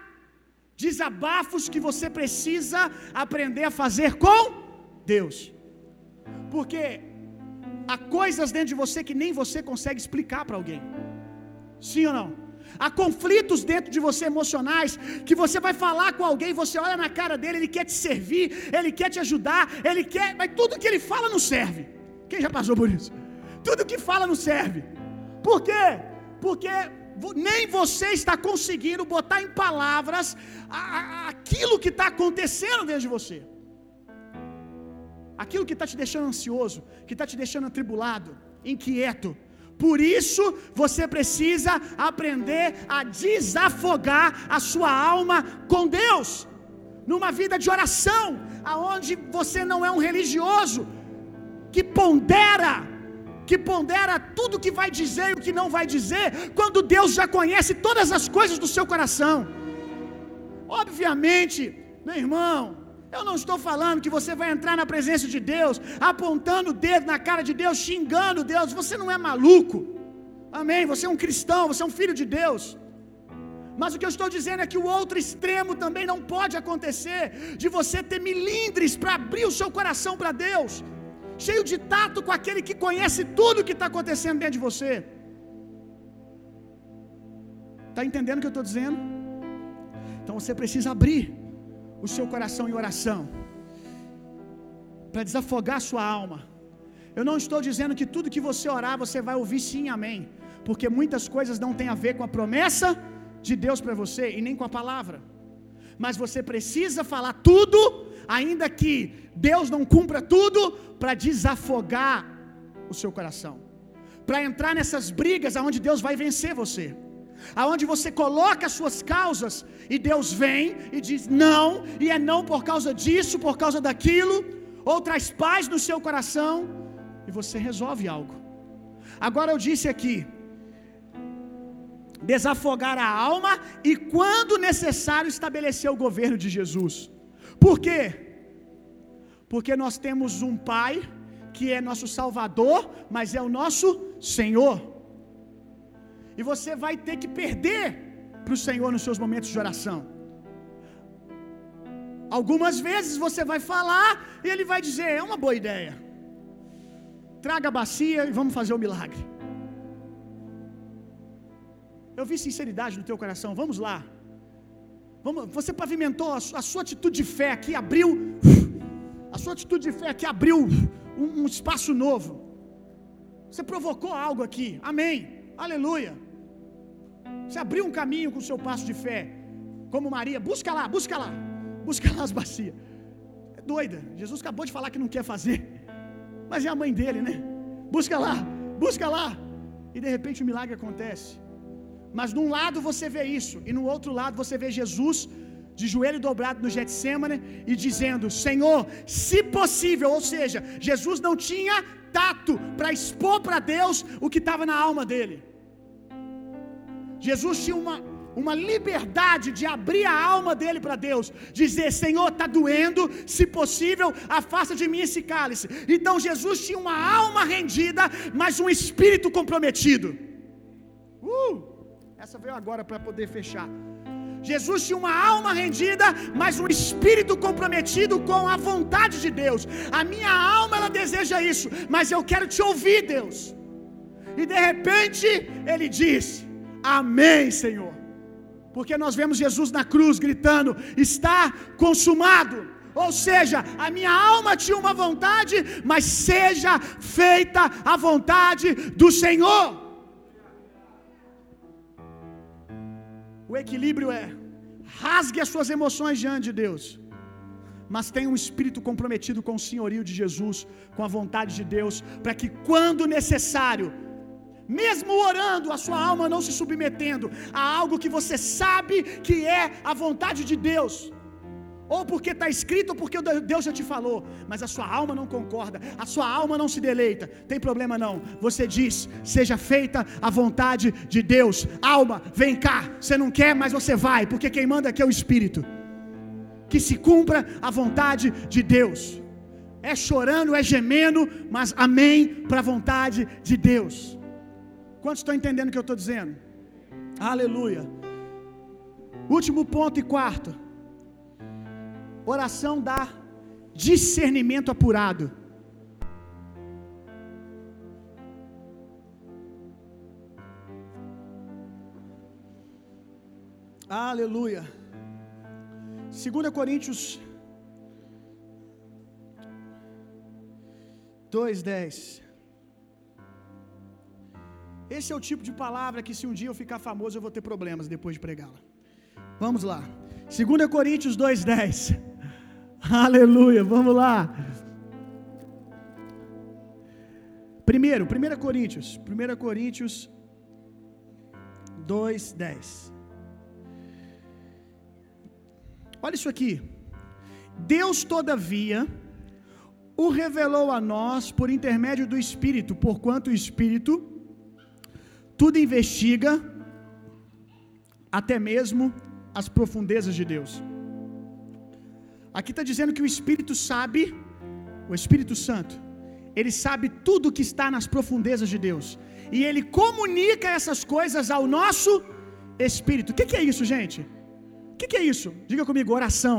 Speaker 1: desabafos que você precisa aprender a fazer com Deus. Porque há coisas dentro de você que nem você consegue explicar para alguém. Sim ou não? Há conflitos dentro de você emocionais que você vai falar com alguém, você olha na cara dele, ele quer te servir, ele quer te ajudar, ele quer, mas tudo que ele fala não serve. Quem já passou por isso? Tudo que fala não serve. Por quê? Porque nem você está conseguindo botar em palavras aquilo que está acontecendo dentro de você, aquilo que está te deixando ansioso, que está te deixando atribulado, inquieto. Por isso, você precisa aprender a desafogar a sua alma com Deus, numa vida de oração, aonde você não é um religioso que pondera, que pondera tudo que vai dizer e o que não vai dizer, quando Deus já conhece todas as coisas do seu coração. Obviamente, meu irmão, eu não estou falando que você vai entrar na presença de Deus, apontando o dedo na cara de Deus, xingando Deus. Você não é maluco. Amém? Você é um cristão, você é um filho de Deus. Mas o que eu estou dizendo é que o outro extremo também não pode acontecer, de você ter milindres para abrir o seu coração para Deus, cheio de tato com aquele que conhece tudo o que está acontecendo dentro de você. Está entendendo o que eu estou dizendo? Então você precisa abrir o seu coração em oração, para desafogar a sua alma. Eu não estou dizendo que tudo que você orar você vai ouvir sim, amém, porque muitas coisas não têm a ver com a promessa de Deus para você e nem com a palavra. Mas você precisa falar tudo, ainda que Deus não cumpra tudo, para desafogar o seu coração, para entrar nessas brigas aonde Deus vai vencer você aonde você coloca as suas causas e Deus vem e diz não, e é não por causa disso, por causa daquilo, ou traz paz no seu coração e você resolve algo. Agora eu disse aqui, desafogar a alma e quando necessário estabelecer o governo de Jesus. Por quê? Porque nós temos um Pai que é nosso Salvador, mas é o nosso Senhor. E você vai ter que perder para o Senhor nos seus momentos de oração. Algumas vezes você vai falar e ele vai dizer: é uma boa ideia. Traga a bacia e vamos fazer o milagre. Eu vi sinceridade no teu coração. Vamos lá. Vamos, você pavimentou a sua, a sua atitude de fé aqui, abriu. A sua atitude de fé aqui abriu um, um espaço novo. Você provocou algo aqui. Amém. Aleluia. Você abriu um caminho com o seu passo de fé. Como Maria, busca lá, busca lá. Busca lá as bacias. É doida. Jesus acabou de falar que não quer fazer. Mas é a mãe dele, né? Busca lá, busca lá. E de repente o milagre acontece. Mas num lado você vê isso, e no outro lado você vê Jesus de joelho dobrado no Getsemane e dizendo: Senhor, se possível, ou seja, Jesus não tinha tato para expor para Deus o que estava na alma dele. Jesus tinha uma, uma liberdade de abrir a alma dele para Deus, dizer: Senhor, está doendo, se possível, afasta de mim esse cálice. Então Jesus tinha uma alma rendida, mas um espírito comprometido. Uh, essa veio agora para poder fechar. Jesus tinha uma alma rendida, mas um espírito comprometido com a vontade de Deus. A minha alma ela deseja isso, mas eu quero te ouvir, Deus. E de repente ele disse: Amém, Senhor. Porque nós vemos Jesus na cruz gritando: Está consumado. Ou seja, a minha alma tinha uma vontade, mas seja feita a vontade do Senhor. O equilíbrio é: rasgue as suas emoções diante de Deus, mas tenha um espírito comprometido com o senhorio de Jesus, com a vontade de Deus, para que quando necessário, mesmo orando, a sua alma não se submetendo a algo que você sabe que é a vontade de Deus, ou porque está escrito, ou porque Deus já te falou, mas a sua alma não concorda, a sua alma não se deleita, tem problema não, você diz: seja feita a vontade de Deus, alma, vem cá, você não quer, mas você vai, porque quem manda aqui é o Espírito, que se cumpra a vontade de Deus. É chorando, é gemendo, mas amém para a vontade de Deus. Quantos estão entendendo o que eu estou dizendo? Aleluia. Último ponto e quarto. Oração dá discernimento apurado. Aleluia. 2 Coríntios 2:10. Esse é o tipo de palavra que se um dia eu ficar famoso eu vou ter problemas depois de pregá-la. Vamos lá. 2 Coríntios 2:10. Aleluia. Vamos lá. Primeiro, 1 Coríntios, 1 Coríntios 2:10. Olha isso aqui. Deus, todavia, o revelou a nós por intermédio do Espírito, porquanto o Espírito tudo investiga, até mesmo as profundezas de Deus. Aqui está dizendo que o Espírito sabe, o Espírito Santo, ele sabe tudo que está nas profundezas de Deus, e ele comunica essas coisas ao nosso espírito. O que, que é isso, gente? O que, que é isso? Diga comigo: oração.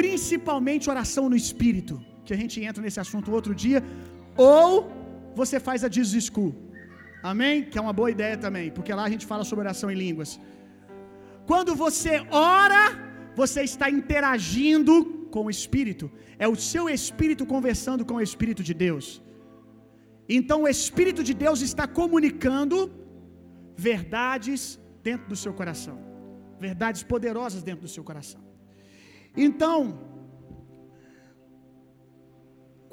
Speaker 1: Principalmente oração no espírito, que a gente entra nesse assunto outro dia, ou você faz a Jesus. Amém? Que é uma boa ideia também, porque lá a gente fala sobre oração em línguas. Quando você ora, você está interagindo com o Espírito. É o seu espírito conversando com o Espírito de Deus. Então o Espírito de Deus está comunicando verdades dentro do seu coração. Verdades poderosas dentro do seu coração. Então,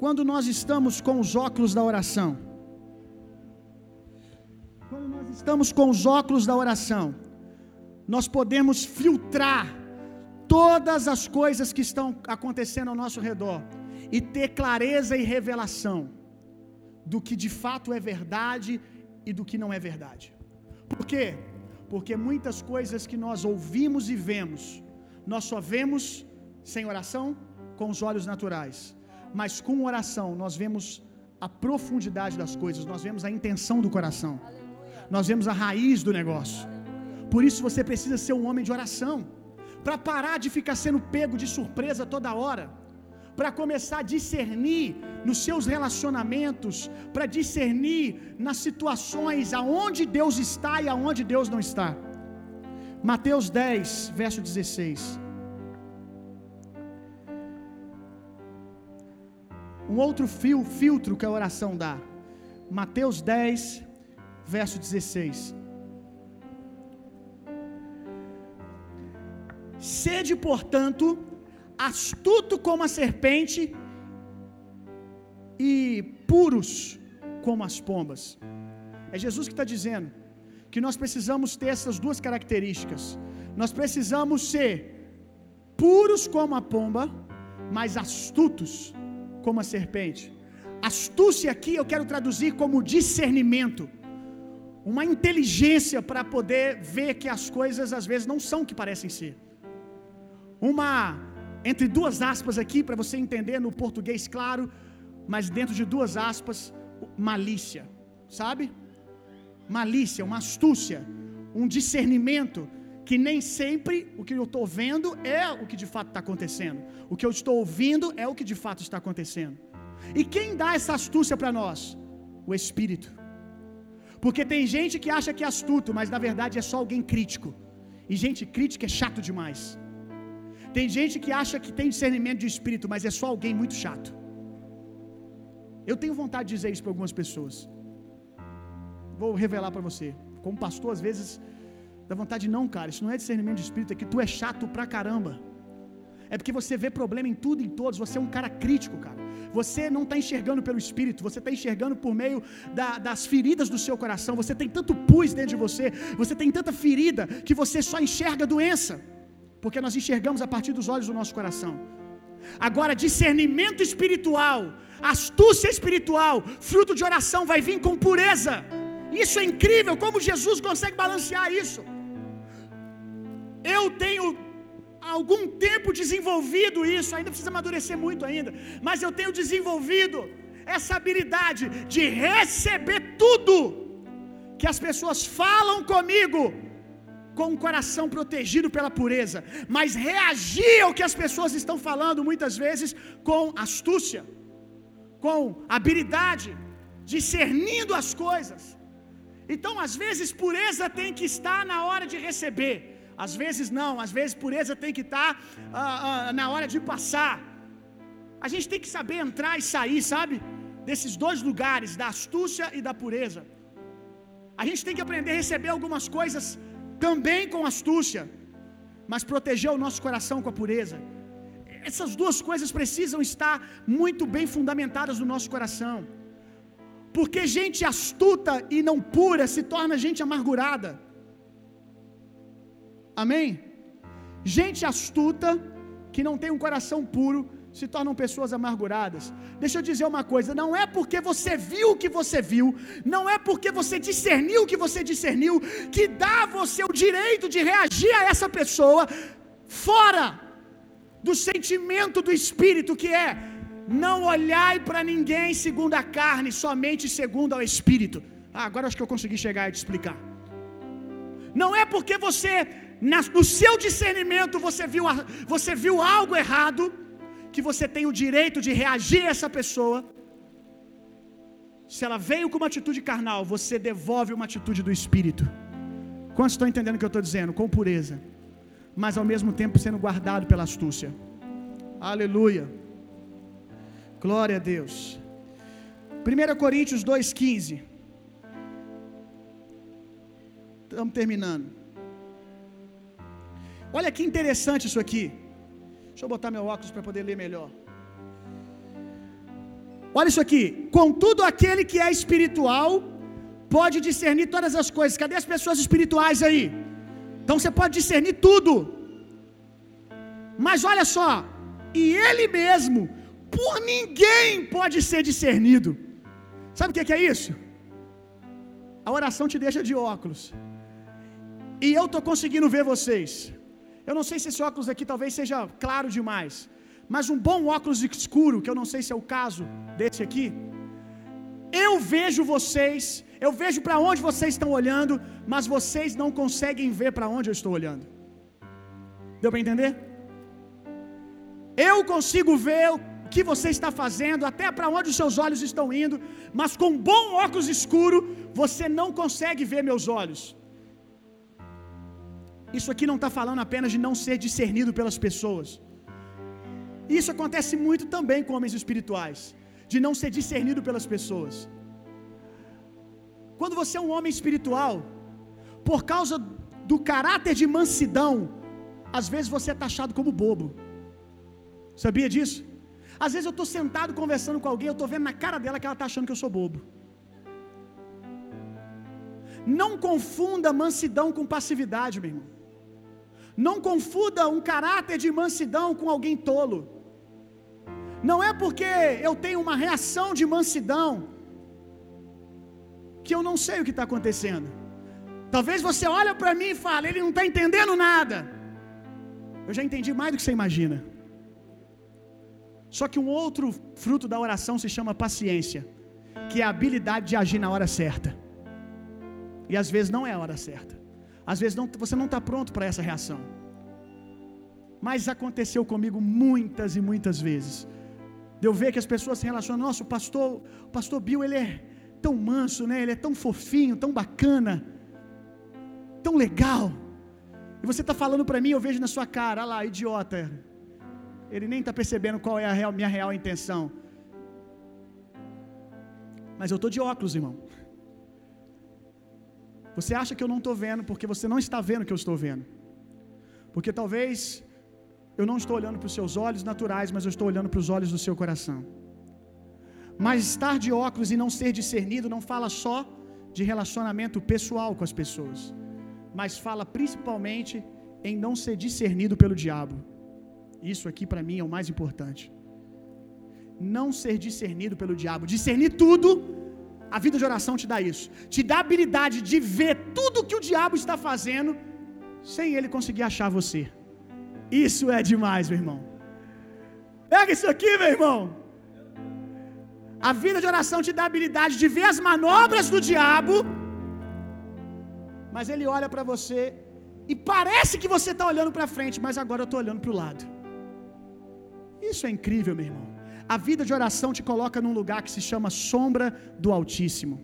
Speaker 1: quando nós estamos com os óculos da oração, quando nós estamos com os óculos da oração, nós podemos filtrar todas as coisas que estão acontecendo ao nosso redor e ter clareza e revelação do que de fato é verdade e do que não é verdade. Por quê? Porque muitas coisas que nós ouvimos e vemos, nós só vemos sem oração com os olhos naturais, mas com oração nós vemos a profundidade das coisas, nós vemos a intenção do coração, nós vemos a raiz do negócio. Por isso você precisa ser um homem de oração, para parar de ficar sendo pego de surpresa toda hora, para começar a discernir nos seus relacionamentos, para discernir nas situações aonde Deus está e aonde Deus não está. Mateus 10, verso 16. Um outro fio, filtro que a oração dá. Mateus 10, verso 16. Sede, portanto, astuto como a serpente e puros como as pombas. É Jesus que está dizendo que nós precisamos ter essas duas características. Nós precisamos ser puros como a pomba, mas astutos como a serpente. Astúcia aqui eu quero traduzir como discernimento, uma inteligência para poder ver que as coisas às vezes não são o que parecem ser. Uma entre duas aspas aqui para você entender no português claro, mas dentro de duas aspas, malícia, sabe? Malícia, uma astúcia, um discernimento que nem sempre o que eu estou vendo é o que de fato está acontecendo. O que eu estou ouvindo é o que de fato está acontecendo. E quem dá essa astúcia para nós? O Espírito. Porque tem gente que acha que é astuto, mas na verdade é só alguém crítico. E gente crítica é chato demais. Tem gente que acha que tem discernimento de espírito, mas é só alguém muito chato. Eu tenho vontade de dizer isso para algumas pessoas. Vou revelar para você. Como pastor, às vezes dá vontade de não, cara. Isso não é discernimento de espírito, é que tu é chato pra caramba. É porque você vê problema em tudo e em todos. Você é um cara crítico, cara. Você não está enxergando pelo espírito, você está enxergando por meio da, das feridas do seu coração. Você tem tanto pus dentro de você, você tem tanta ferida que você só enxerga doença, porque nós enxergamos a partir dos olhos do nosso coração. Agora, discernimento espiritual, astúcia espiritual, fruto de oração vai vir com pureza. Isso é incrível, como Jesus consegue balancear isso. Eu tenho algum tempo desenvolvido isso, ainda precisa amadurecer muito ainda, mas eu tenho desenvolvido essa habilidade de receber tudo que as pessoas falam comigo com o coração protegido pela pureza, mas reagir ao que as pessoas estão falando muitas vezes com astúcia, com habilidade, discernindo as coisas. Então, às vezes, pureza tem que estar na hora de receber. Às vezes não, às vezes pureza tem que estar uh, uh, na hora de passar. A gente tem que saber entrar e sair, sabe? Desses dois lugares, da astúcia e da pureza. A gente tem que aprender a receber algumas coisas também com astúcia, mas proteger o nosso coração com a pureza. Essas duas coisas precisam estar muito bem fundamentadas no nosso coração. Porque gente astuta e não pura se torna gente amargurada. Amém? Gente astuta que não tem um coração puro se tornam pessoas amarguradas. Deixa eu dizer uma coisa: não é porque você viu o que você viu, não é porque você discerniu o que você discerniu, que dá a você o direito de reagir a essa pessoa fora do sentimento do espírito, que é não olhai para ninguém segundo a carne, somente segundo ao espírito. Ah, agora acho que eu consegui chegar e te explicar. Não é porque você no seu discernimento você viu, você viu algo errado, que você tem o direito de reagir a essa pessoa. Se ela veio com uma atitude carnal, você devolve uma atitude do espírito. Quantos estão entendendo o que eu estou dizendo? Com pureza, mas ao mesmo tempo sendo guardado pela astúcia. Aleluia. Glória a Deus. 1 Coríntios 2,15. Estamos terminando. Olha que interessante isso aqui. Deixa eu botar meu óculos para poder ler melhor. Olha isso aqui. Contudo, aquele que é espiritual pode discernir todas as coisas. Cadê as pessoas espirituais aí? Então você pode discernir tudo. Mas olha só, e ele mesmo, por ninguém pode ser discernido. Sabe o que é isso? A oração te deixa de óculos. E eu estou conseguindo ver vocês. Eu não sei se esse óculos aqui talvez seja claro demais, mas um bom óculos escuro, que eu não sei se é o caso desse aqui, eu vejo vocês, eu vejo para onde vocês estão olhando, mas vocês não conseguem ver para onde eu estou olhando. Deu para entender? Eu consigo ver o que você está fazendo, até para onde os seus olhos estão indo, mas com um bom óculos escuro, você não consegue ver meus olhos. Isso aqui não está falando apenas de não ser discernido pelas pessoas. Isso acontece muito também com homens espirituais, de não ser discernido pelas pessoas. Quando você é um homem espiritual, por causa do caráter de mansidão, às vezes você é taxado como bobo. Sabia disso? Às vezes eu estou sentado conversando com alguém, eu estou vendo na cara dela que ela está achando que eu sou bobo. Não confunda mansidão com passividade, meu irmão. Não confunda um caráter de mansidão com alguém tolo. Não é porque eu tenho uma reação de mansidão que eu não sei o que está acontecendo. Talvez você olhe para mim e fale, ele não está entendendo nada. Eu já entendi mais do que você imagina. Só que um outro fruto da oração se chama paciência, que é a habilidade de agir na hora certa. E às vezes não é a hora certa. Às vezes não, você não está pronto para essa reação. Mas aconteceu comigo muitas e muitas vezes. De eu ver que as pessoas se relacionam, nossa, o pastor, o pastor Bill, ele é tão manso, né? Ele é tão fofinho, tão bacana, tão legal. E você está falando para mim, eu vejo na sua cara, olha lá, idiota. Ele nem está percebendo qual é a real, minha real intenção. Mas eu estou de óculos, irmão. Você acha que eu não estou vendo porque você não está vendo o que eu estou vendo. Porque talvez eu não estou olhando para os seus olhos naturais, mas eu estou olhando para os olhos do seu coração. Mas estar de óculos e não ser discernido não fala só de relacionamento pessoal com as pessoas, mas fala principalmente em não ser discernido pelo diabo. Isso aqui para mim é o mais importante. Não ser discernido pelo diabo, discernir tudo a vida de oração te dá isso. Te dá a habilidade de ver tudo que o diabo está fazendo sem ele conseguir achar você. Isso é demais, meu irmão. Pega isso aqui, meu irmão. A vida de oração te dá a habilidade de ver as manobras do diabo, mas ele olha para você e parece que você está olhando para frente, mas agora eu estou olhando para o lado. Isso é incrível, meu irmão. A vida de oração te coloca num lugar que se chama sombra do Altíssimo.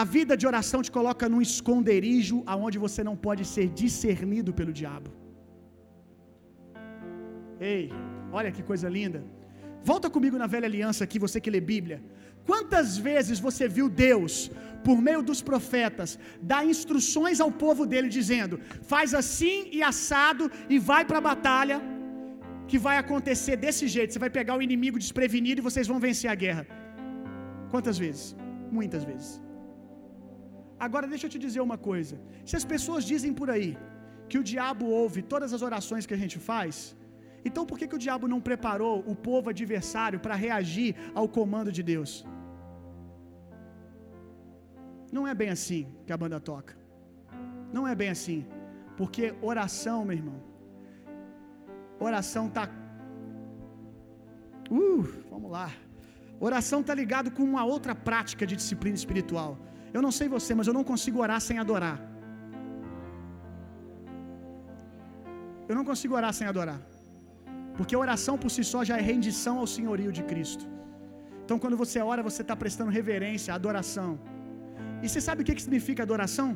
Speaker 1: a vida de oração te coloca num esconderijo aonde você não pode ser discernido pelo diabo. Ei, olha que coisa linda. Volta comigo na velha aliança aqui, você que lê Bíblia. Quantas vezes você viu Deus, por meio dos profetas, dar instruções ao povo dele, dizendo: faz assim e assado e vai para a batalha, que vai acontecer desse jeito. Você vai pegar o inimigo desprevenido e vocês vão vencer a guerra. Quantas vezes? Muitas vezes. Agora deixa eu te dizer uma coisa. Se as pessoas dizem por aí que o diabo ouve todas as orações que a gente faz, então por que, que o diabo não preparou o povo adversário para reagir ao comando de Deus? Não é bem assim que a banda toca. Não é bem assim. Porque oração, meu irmão. Oração tá Uh, vamos lá. Oração tá ligado com uma outra prática de disciplina espiritual. Eu não sei você, mas eu não consigo orar sem adorar. Eu não consigo orar sem adorar. Porque oração por si só já é rendição ao senhorio de Cristo. Então, quando você ora, você está prestando reverência, adoração. E você sabe o que, que significa adoração?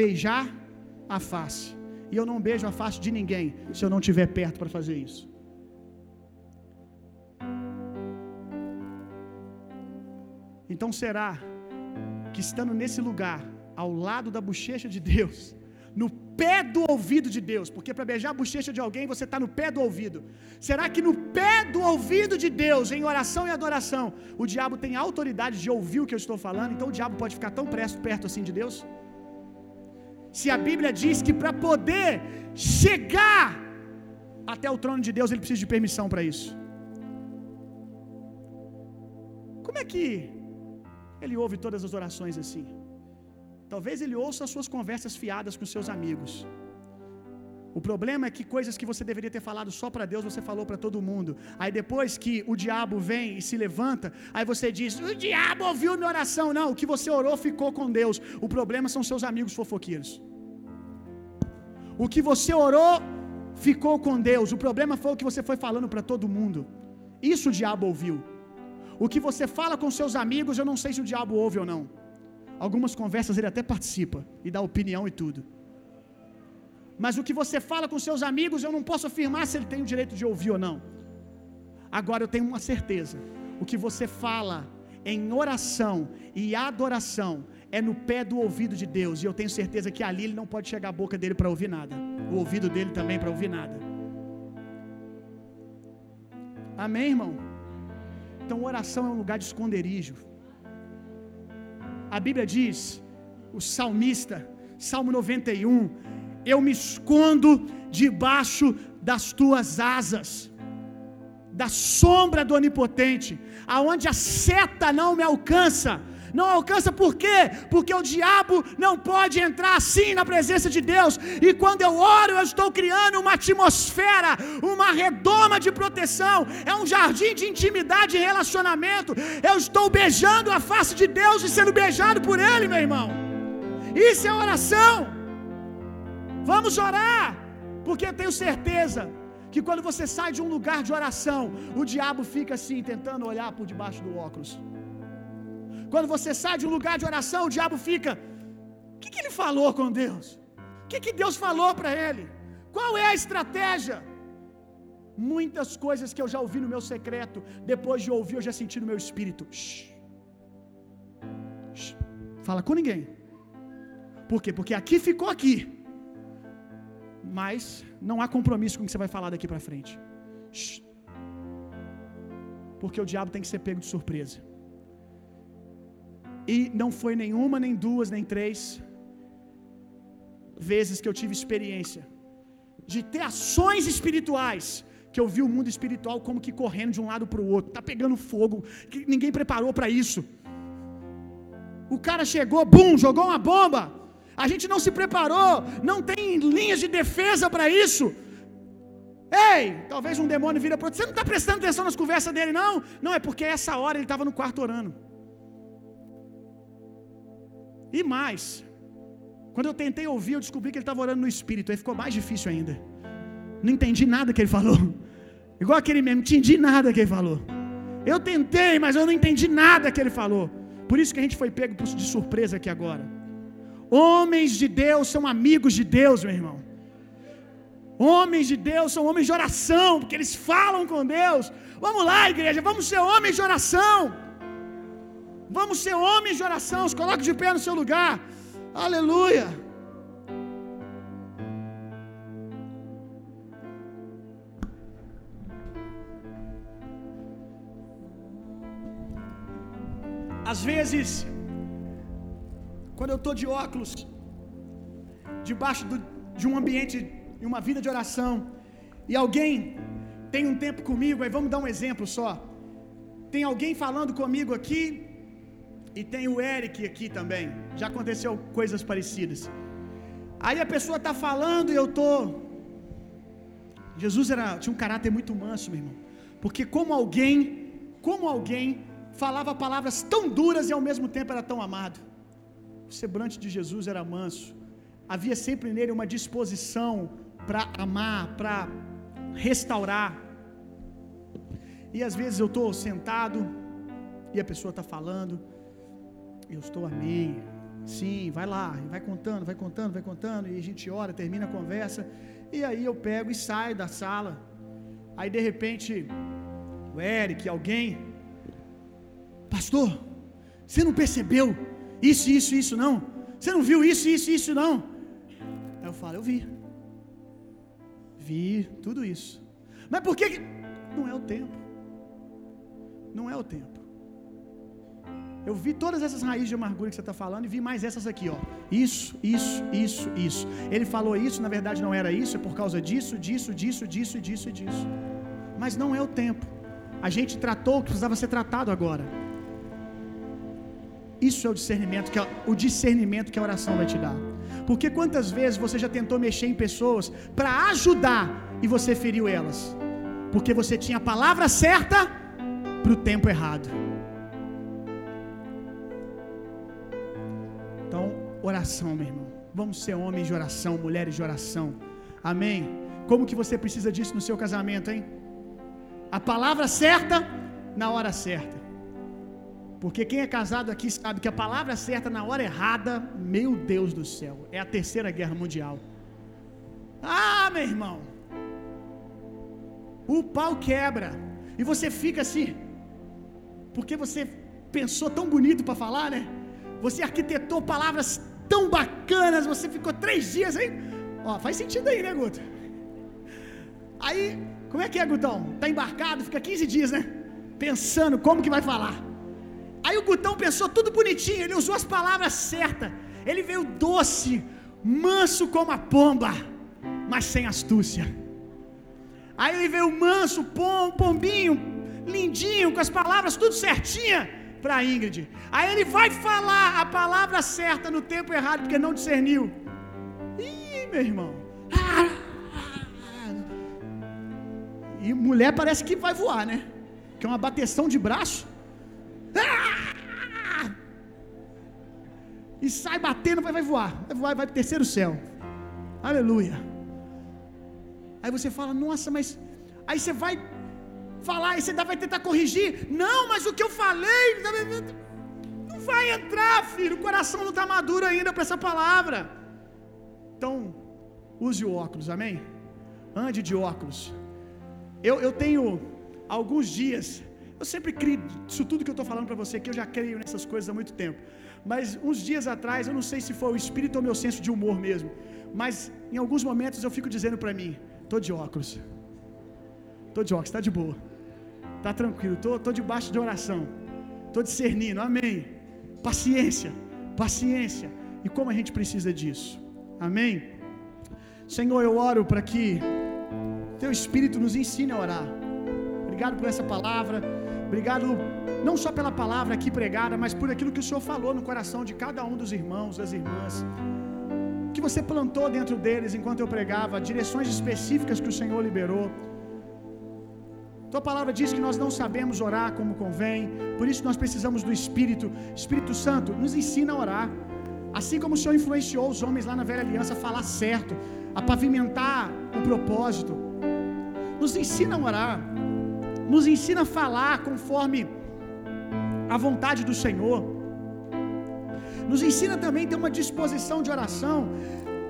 Speaker 1: Beijar a face. E eu não beijo a face de ninguém se eu não estiver perto para fazer isso. Então será que estando nesse lugar, ao lado da bochecha de Deus, no pé do ouvido de Deus, porque para beijar a bochecha de alguém você está no pé do ouvido. Será que no pé do ouvido de Deus, em oração e adoração, o diabo tem autoridade de ouvir o que eu estou falando? Então o diabo pode ficar tão perto, perto assim de Deus? Se a Bíblia diz que para poder chegar até o trono de Deus ele precisa de permissão para isso. Como é que ele ouve todas as orações assim? Talvez ele ouça as suas conversas fiadas com seus amigos. O problema é que coisas que você deveria ter falado só para Deus, você falou para todo mundo. Aí depois que o diabo vem e se levanta, aí você diz: "O diabo ouviu minha oração". Não, o que você orou ficou com Deus. O problema são seus amigos fofoqueiros. O que você orou ficou com Deus. O problema foi o que você foi falando para todo mundo. Isso o diabo ouviu. O que você fala com seus amigos, eu não sei se o diabo ouve ou não. Algumas conversas ele até participa e dá opinião e tudo. Mas o que você fala com seus amigos, eu não posso afirmar se ele tem o direito de ouvir ou não. Agora eu tenho uma certeza: o que você fala em oração e adoração é no pé do ouvido de Deus, e eu tenho certeza que ali ele não pode chegar a boca dele para ouvir nada, o ouvido dele também para ouvir nada. Amém, irmão? Então, oração é um lugar de esconderijo. A Bíblia diz, o salmista, Salmo 91, eu me escondo debaixo das tuas asas, da sombra do Onipotente, aonde a seta não me alcança. Não alcança por quê? Porque o diabo não pode entrar assim na presença de Deus. E quando eu oro, eu estou criando uma atmosfera, uma redoma de proteção. É um jardim de intimidade e relacionamento. Eu estou beijando a face de Deus e sendo beijado por Ele, meu irmão. Isso é oração. Vamos orar, porque eu tenho certeza que quando você sai de um lugar de oração, o diabo fica assim, tentando olhar por debaixo do óculos. Quando você sai de um lugar de oração, o diabo fica: o que, que ele falou com Deus? O que, que Deus falou para ele? Qual é a estratégia? Muitas coisas que eu já ouvi no meu secreto, depois de ouvir, eu já senti no meu espírito. Shhh. Fala com ninguém. Por quê? Porque aqui ficou aqui. Mas não há compromisso com o que você vai falar daqui para frente. Porque o diabo tem que ser pego de surpresa. E não foi nenhuma, nem duas, nem três vezes que eu tive experiência de ter ações espirituais que eu vi o mundo espiritual como que correndo de um lado para o outro, tá pegando fogo, que ninguém preparou para isso. O cara chegou, bum, jogou uma bomba. A gente não se preparou, não tem linhas de defesa para isso. Ei, talvez um demônio vira para outro. Você não está prestando atenção nas conversas dele, não? Não, é porque essa hora ele estava no quarto orando. E mais, quando eu tentei ouvir, eu descobri que ele estava orando no espírito, aí ficou mais difícil ainda. Não entendi nada que ele falou. Igual aquele mesmo, não entendi nada que ele falou. Eu tentei, mas eu não entendi nada que ele falou. Por isso que a gente foi pego de surpresa aqui agora. Homens de Deus são amigos de Deus, meu irmão. Homens de Deus são homens de oração, porque eles falam com Deus. Vamos lá, igreja, vamos ser homens de oração. Vamos ser homens de oração. Se coloque de pé no seu lugar. Aleluia. Às vezes, quando eu estou de óculos, debaixo do, de um ambiente e uma vida de oração, e alguém tem um tempo comigo, aí vamos dar um exemplo só. Tem alguém falando comigo aqui, e tem o Eric aqui também. Já aconteceu coisas parecidas. Aí a pessoa está falando e eu tô. Jesus era, tinha um caráter muito manso, meu irmão. Porque como alguém, como alguém falava palavras tão duras e ao mesmo tempo era tão amado. O semblante de Jesus era manso. Havia sempre nele uma disposição para amar, para restaurar. E às vezes eu estou sentado e a pessoa está falando, eu estou amém. Sim, vai lá, vai contando, vai contando, vai contando, e a gente ora, termina a conversa, e aí eu pego e saio da sala. Aí de repente, o Eric, alguém, pastor, você não percebeu isso, isso, isso não? Você não viu isso, isso, isso não? Aí eu falo, eu vi. Vi tudo isso. Mas por que. Não é o tempo. Não é o tempo. Eu vi todas essas raízes de amargura que você está falando e vi mais essas aqui, ó. Isso, isso, isso, isso. Ele falou isso, na verdade não era isso, é por causa disso, disso, disso, disso, disso e disso. Mas não é o tempo. A gente tratou o que precisava ser tratado agora. Isso é o discernimento que a, o discernimento que a oração vai te dar. Porque quantas vezes você já tentou mexer em pessoas para ajudar e você feriu elas? Porque você tinha a palavra certa para o tempo errado. Então, oração, meu irmão. Vamos ser homens de oração, mulheres de oração. Amém. Como que você precisa disso no seu casamento, hein? A palavra certa na hora certa. Porque quem é casado aqui sabe que a palavra certa na hora errada, meu Deus do céu, é a terceira guerra mundial. Ah, meu irmão, o pau quebra e você fica assim, porque você pensou tão bonito para falar, né? Você arquitetou palavras tão bacanas, você ficou três dias aí. Ó, faz sentido aí, né, Guto? Aí, como é que é, Gutão? Tá embarcado, fica 15 dias, né? Pensando como que vai falar. Aí o Gutão pensou tudo bonitinho, ele usou as palavras certas. Ele veio doce, manso como a pomba, mas sem astúcia. Aí ele veio manso, pom, pombinho, lindinho, com as palavras tudo certinha para Ingrid. Aí ele vai falar a palavra certa no tempo errado, porque não discerniu. Ih, meu irmão. E mulher parece que vai voar, né? Que é uma bateção de braço. E sai batendo, vai, vai voar. Vai voar, vai para o terceiro céu. Aleluia. Aí você fala, nossa, mas. Aí você vai falar, e você vai tentar corrigir. Não, mas o que eu falei. Não vai entrar, filho. O coração não está maduro ainda para essa palavra. Então, use o óculos, amém? Ande de óculos. Eu, eu tenho alguns dias eu sempre creio, isso tudo que eu estou falando para você, que eu já creio nessas coisas há muito tempo. Mas uns dias atrás, eu não sei se foi o espírito ou meu senso de humor mesmo, mas em alguns momentos eu fico dizendo para mim: tô de óculos, tô de óculos, tá de boa, tá tranquilo, tô, tô debaixo de oração, tô discernindo, amém. Paciência, paciência. E como a gente precisa disso, amém. Senhor, eu oro para que Teu Espírito nos ensine a orar. Obrigado por essa palavra. Obrigado não só pela palavra aqui pregada, mas por aquilo que o Senhor falou no coração de cada um dos irmãos, das irmãs. Que você plantou dentro deles enquanto eu pregava, direções específicas que o Senhor liberou. Tua palavra diz que nós não sabemos orar como convém, por isso nós precisamos do Espírito. Espírito Santo, nos ensina a orar. Assim como o Senhor influenciou os homens lá na velha aliança a falar certo, a pavimentar o propósito. Nos ensina a orar nos ensina a falar conforme a vontade do Senhor. nos ensina também a ter uma disposição de oração.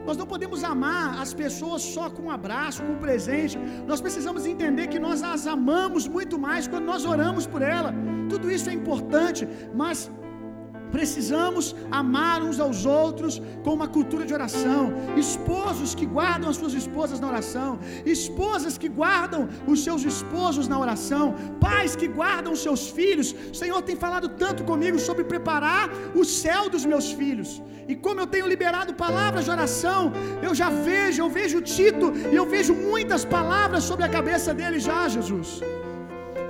Speaker 1: Nós não podemos amar as pessoas só com um abraço, com um presente. Nós precisamos entender que nós as amamos muito mais quando nós oramos por ela. Tudo isso é importante, mas Precisamos amar uns aos outros com uma cultura de oração. Esposos que guardam as suas esposas na oração. Esposas que guardam os seus esposos na oração. Pais que guardam os seus filhos. O Senhor tem falado tanto comigo sobre preparar o céu dos meus filhos. E como eu tenho liberado palavras de oração, eu já vejo, eu vejo Tito e eu vejo muitas palavras sobre a cabeça dele já, Jesus.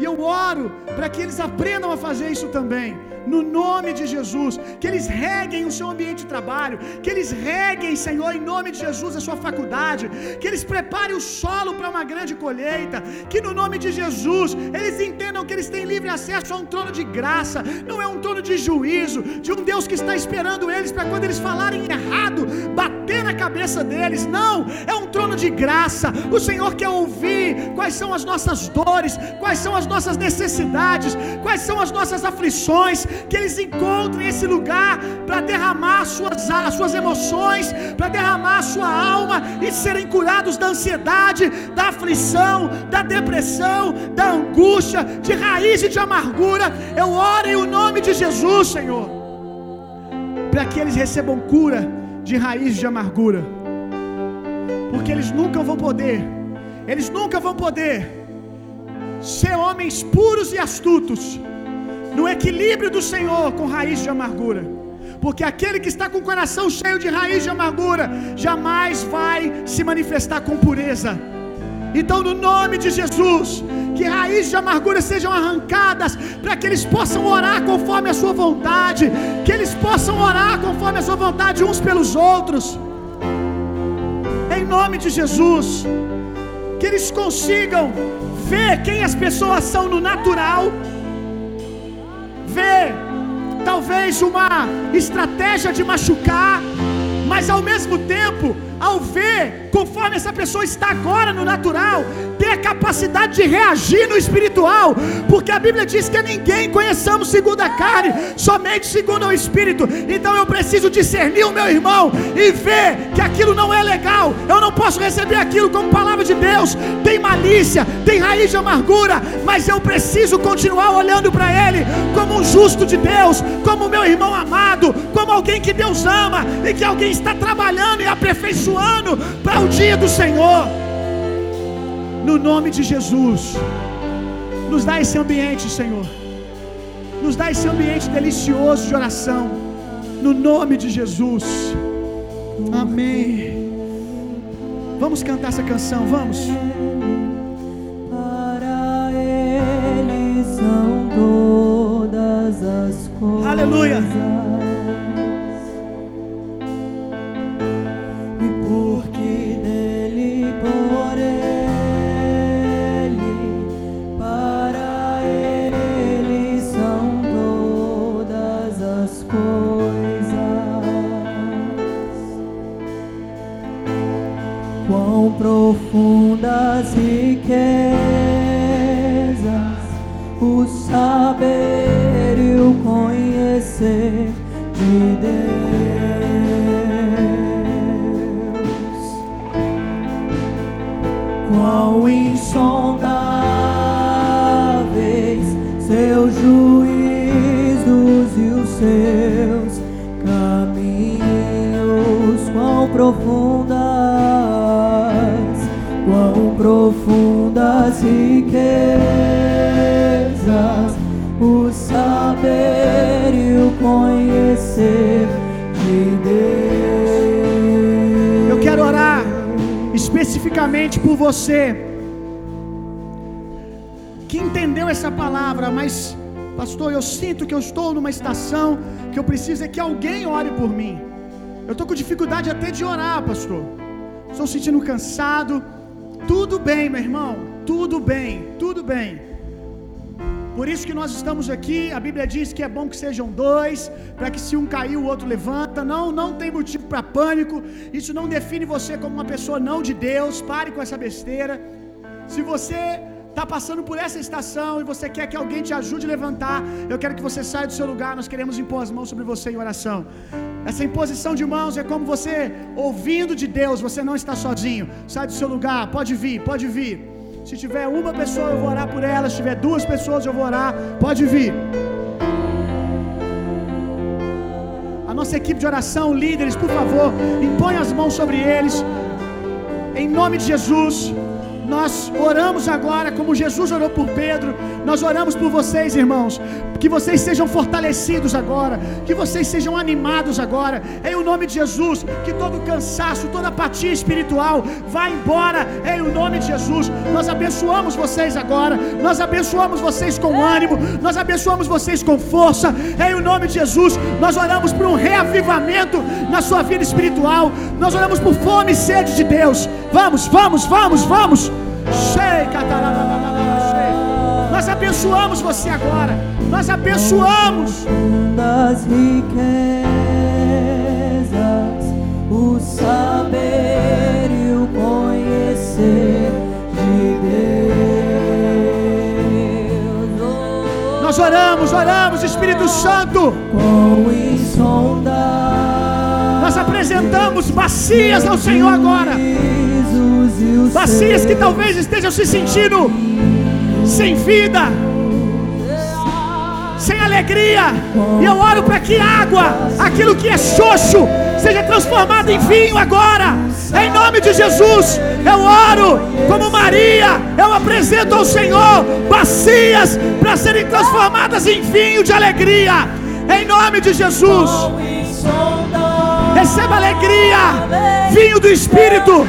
Speaker 1: E eu oro para que eles aprendam a fazer isso também no nome de Jesus. Que eles reguem o seu ambiente de trabalho, que eles reguem, Senhor, em nome de Jesus, a sua faculdade, que eles preparem o solo para uma grande colheita, que no nome de Jesus eles entendam que eles têm livre acesso a um trono de graça, não é um trono de juízo, de um Deus que está esperando eles para quando eles falarem errado, bater na cabeça deles. Não, é um trono de graça. O Senhor quer ouvir quais são as nossas dores, quais são as nossas necessidades, quais são as nossas aflições, que eles encontrem esse lugar para derramar as suas, as suas emoções, para derramar a sua alma e serem curados da ansiedade, da aflição, da depressão, da angústia, de raiz e de amargura. Eu oro em nome de Jesus, Senhor, para que eles recebam cura de raiz de amargura, porque eles nunca vão poder, eles nunca vão poder ser homens puros e astutos no equilíbrio do Senhor com raiz de amargura. Porque aquele que está com o coração cheio de raiz de amargura jamais vai se manifestar com pureza. Então, no nome de Jesus, que raízes de amargura sejam arrancadas, para que eles possam orar conforme a sua vontade, que eles possam orar conforme a sua vontade uns pelos outros. Em nome de Jesus, que eles consigam ver quem as pessoas são no natural ver talvez uma estratégia de machucar, mas ao mesmo tempo, ao ver conforme essa pessoa está agora no natural, ter a capacidade de reagir no espiritual, porque a Bíblia diz que ninguém conheçamos segundo a carne, somente segundo o espírito. Então eu preciso discernir o meu irmão e ver que aquilo não é legal. Eu não posso receber aquilo como palavra de Deus. Tem malícia, tem raiz de amargura, mas eu preciso continuar olhando para ele como um justo de Deus, como meu irmão amado, como alguém que Deus ama e que alguém está trabalhando e aperfeiçoando para o dia do Senhor. No nome de Jesus, nos dá esse ambiente, Senhor. Nos dá esse ambiente delicioso de oração. No nome de Jesus. Amém. Vamos cantar essa canção, vamos.
Speaker 2: Para Ele são todas as coisas.
Speaker 1: Aleluia.
Speaker 2: Conhecer de Deus. Quão insondáveis seus juízos e os seus caminhos, quão profundas, quão profundas riquezas, conhecer de Deus.
Speaker 1: Eu quero orar especificamente por você que entendeu essa palavra, mas pastor, eu sinto que eu estou numa estação que eu preciso é que alguém ore por mim. Eu estou com dificuldade até de orar, pastor. Estou sentindo cansado. Tudo bem, meu irmão. Tudo bem, tudo bem. Por isso que nós estamos aqui. A Bíblia diz que é bom que sejam dois, para que se um cair o outro levanta. Não, não tem motivo para pânico. Isso não define você como uma pessoa não de Deus. Pare com essa besteira. Se você está passando por essa estação e você quer que alguém te ajude a levantar, eu quero que você saia do seu lugar. Nós queremos impor as mãos sobre você em oração. Essa imposição de mãos é como você ouvindo de Deus, você não está sozinho. Sai do seu lugar, pode vir, pode vir. Se tiver uma pessoa, eu vou orar por ela. Se tiver duas pessoas, eu vou orar. Pode vir. A nossa equipe de oração, líderes, por favor, impõe as mãos sobre eles. Em nome de Jesus. Nós oramos agora, como Jesus orou por Pedro, nós oramos por vocês, irmãos, que vocês sejam fortalecidos agora, que vocês sejam animados agora, em o nome de Jesus, que todo cansaço, toda apatia espiritual vá embora, em o nome de Jesus. Nós abençoamos vocês agora, nós abençoamos vocês com ânimo, nós abençoamos vocês com força, em o nome de Jesus. Nós oramos por um reavivamento na sua vida espiritual, nós oramos por fome e sede de Deus. Vamos, vamos, vamos, vamos. Nós abençoamos você agora. Nós abençoamos.
Speaker 2: das riquezas, o saber e o conhecer de Deus.
Speaker 1: Nós oramos, oramos, Espírito Santo.
Speaker 2: quão insondável
Speaker 1: apresentamos bacias ao Senhor agora. Bacias que talvez estejam se sentindo sem vida, sem alegria. E eu oro para que água, aquilo que é xoxo, seja transformado em vinho agora. Em nome de Jesus, eu oro como Maria, eu apresento ao Senhor bacias para serem transformadas em vinho de alegria. Em nome de Jesus. Receba alegria, vinho do Espírito.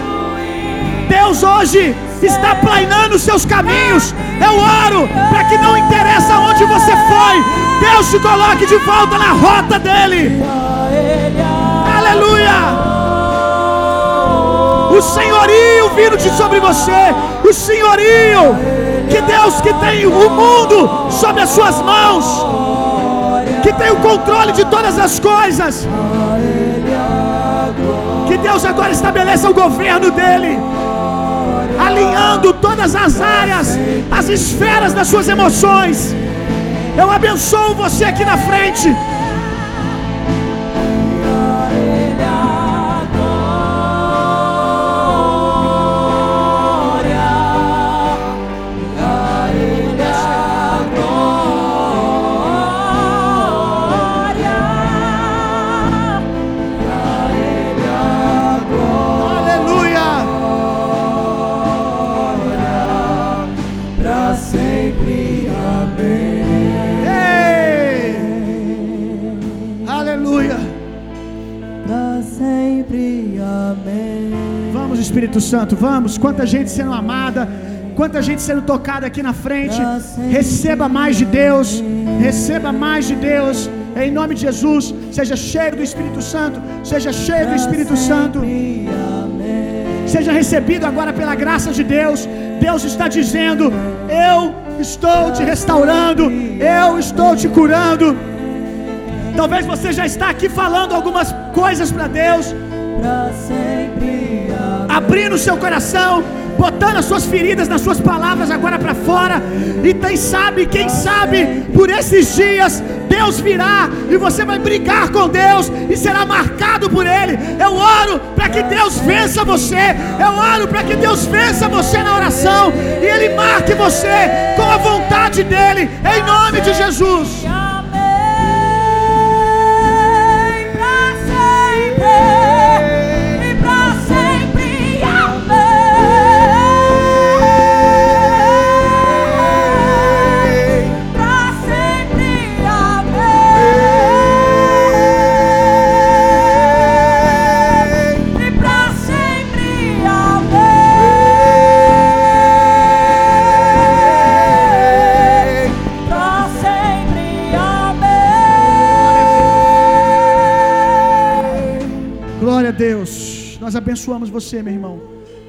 Speaker 1: Deus hoje está planeando os seus caminhos. Eu oro para que não interessa onde você foi, Deus te coloque de volta na rota dele. Aleluia! O senhorio vindo de sobre você, o senhorio, que Deus que tem o mundo sob as suas mãos, que tem o controle de todas as coisas. Deus agora estabeleça o governo dele, alinhando todas as áreas, as esferas das suas emoções. Eu abençoo você aqui na frente. Santo, vamos. Quanta gente sendo amada, quanta gente sendo tocada aqui na frente. Receba mais de Deus, receba mais de Deus. Em nome de Jesus, seja cheio do Espírito Santo, seja cheio do Espírito Santo. Seja recebido agora pela graça de Deus. Deus está dizendo: Eu estou te restaurando, eu estou te curando. Talvez você já está aqui falando algumas coisas para Deus. Abrindo o seu coração, botando as suas feridas nas suas palavras agora para fora. E quem sabe, quem sabe, por esses dias Deus virá e você vai brigar com Deus e será marcado por Ele. Eu oro para que Deus vença você. Eu oro para que Deus vença você na oração e Ele marque você com a vontade dEle, em nome de Jesus. Deus. Nós abençoamos você, meu irmão.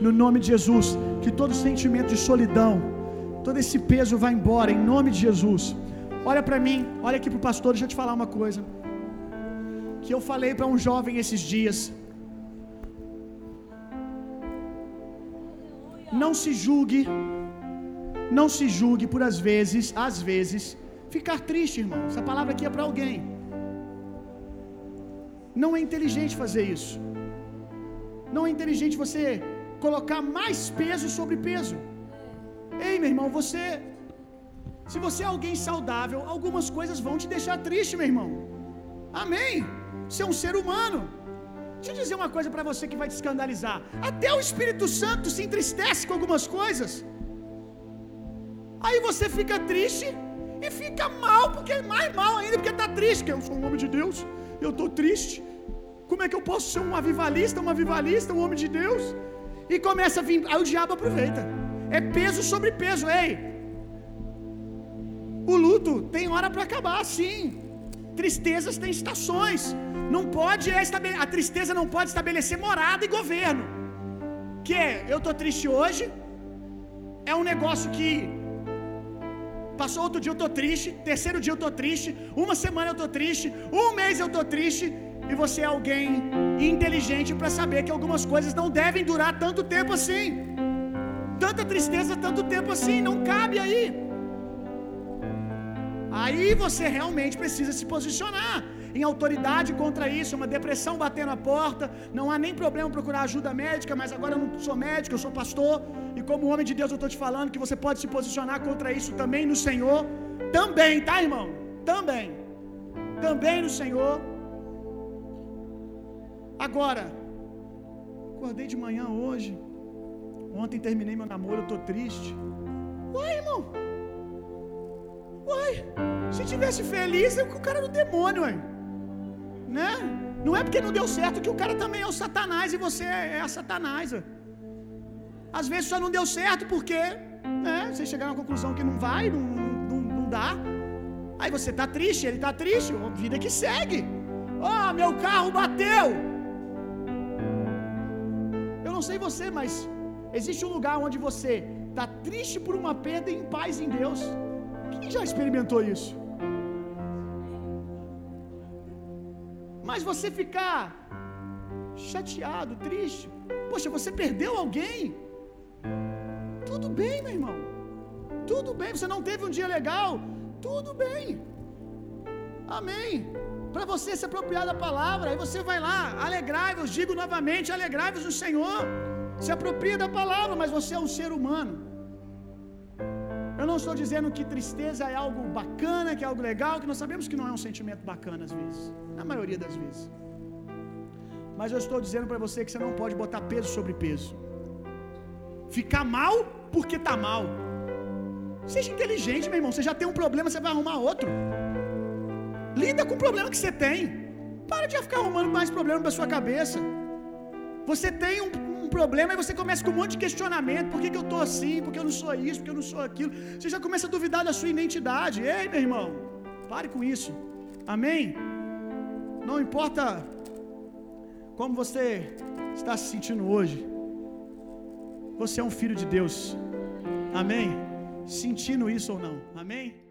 Speaker 1: No nome de Jesus, que todo sentimento de solidão, todo esse peso vá embora em nome de Jesus. Olha para mim, olha aqui pro pastor, deixa eu te falar uma coisa. Que eu falei para um jovem esses dias. Não se julgue, Não se julgue por às vezes, às vezes, ficar triste, irmão. Essa palavra aqui é para alguém. Não é inteligente fazer isso. Não é inteligente você colocar mais peso sobre peso. Ei, meu irmão, você se você é alguém saudável, algumas coisas vão te deixar triste, meu irmão. Amém. Você é um ser humano. Deixa eu dizer uma coisa para você que vai te escandalizar. Até o Espírito Santo se entristece com algumas coisas. Aí você fica triste e fica mal, porque é mais mal ainda, porque está triste. Que eu sou um homem de Deus, eu estou triste. Como é que eu posso ser um avivalista, um avivalista, um homem de Deus? E começa a vir, aí o diabo aproveita. É peso sobre peso, ei. O luto tem hora para acabar, sim. Tristezas têm estações. Não pode a tristeza não pode estabelecer morada e governo. Que é, eu tô triste hoje, é um negócio que passou outro dia eu tô triste, terceiro dia eu tô triste, uma semana eu tô triste, um mês eu tô triste, e você é alguém inteligente para saber que algumas coisas não devem durar tanto tempo assim. Tanta tristeza tanto tempo assim, não cabe aí. Aí você realmente precisa se posicionar em autoridade contra isso, uma depressão batendo a porta, não há nem problema procurar ajuda médica, mas agora eu não sou médico, eu sou pastor, e como homem de Deus eu estou te falando que você pode se posicionar contra isso também no Senhor, também, tá irmão? Também, também no Senhor. Agora, acordei de manhã hoje, ontem terminei meu namoro, eu estou triste. Uai, irmão, uai, se tivesse feliz, é o cara do demônio, uai né? Não é porque não deu certo que o cara também é o Satanás e você é a Satanás. Às vezes só não deu certo porque, né? Você chegar na conclusão que não vai, não, não, não dá. Aí você tá triste, ele tá triste, vida que segue. Oh, meu carro bateu. Não sei você, mas existe um lugar onde você tá triste por uma perda e em paz em Deus. Quem já experimentou isso? Mas você ficar chateado, triste, poxa, você perdeu alguém. Tudo bem, meu irmão. Tudo bem, você não teve um dia legal. Tudo bem. Amém. Para você se apropriar da palavra, aí você vai lá, alegrai-vos, digo novamente, alegrai-vos no Senhor. Se apropria da palavra, mas você é um ser humano. Eu não estou dizendo que tristeza é algo bacana, que é algo legal, que nós sabemos que não é um sentimento bacana às vezes, na maioria das vezes. Mas eu estou dizendo para você que você não pode botar peso sobre peso. Ficar mal porque tá mal. Seja inteligente, meu irmão. Você já tem um problema, você vai arrumar outro. Lida com o problema que você tem. Para de ficar arrumando mais problemas para sua cabeça. Você tem um, um, problema e você começa com um monte de questionamento. Por que, que eu estou assim? Por que eu não sou isso? Por que eu não sou aquilo? Você já começa a duvidar da sua identidade. Ei, meu irmão, pare com isso. Amém? Não importa como você está se sentindo hoje. Você é um filho de Deus. Amém? Sentindo isso ou não. Amém?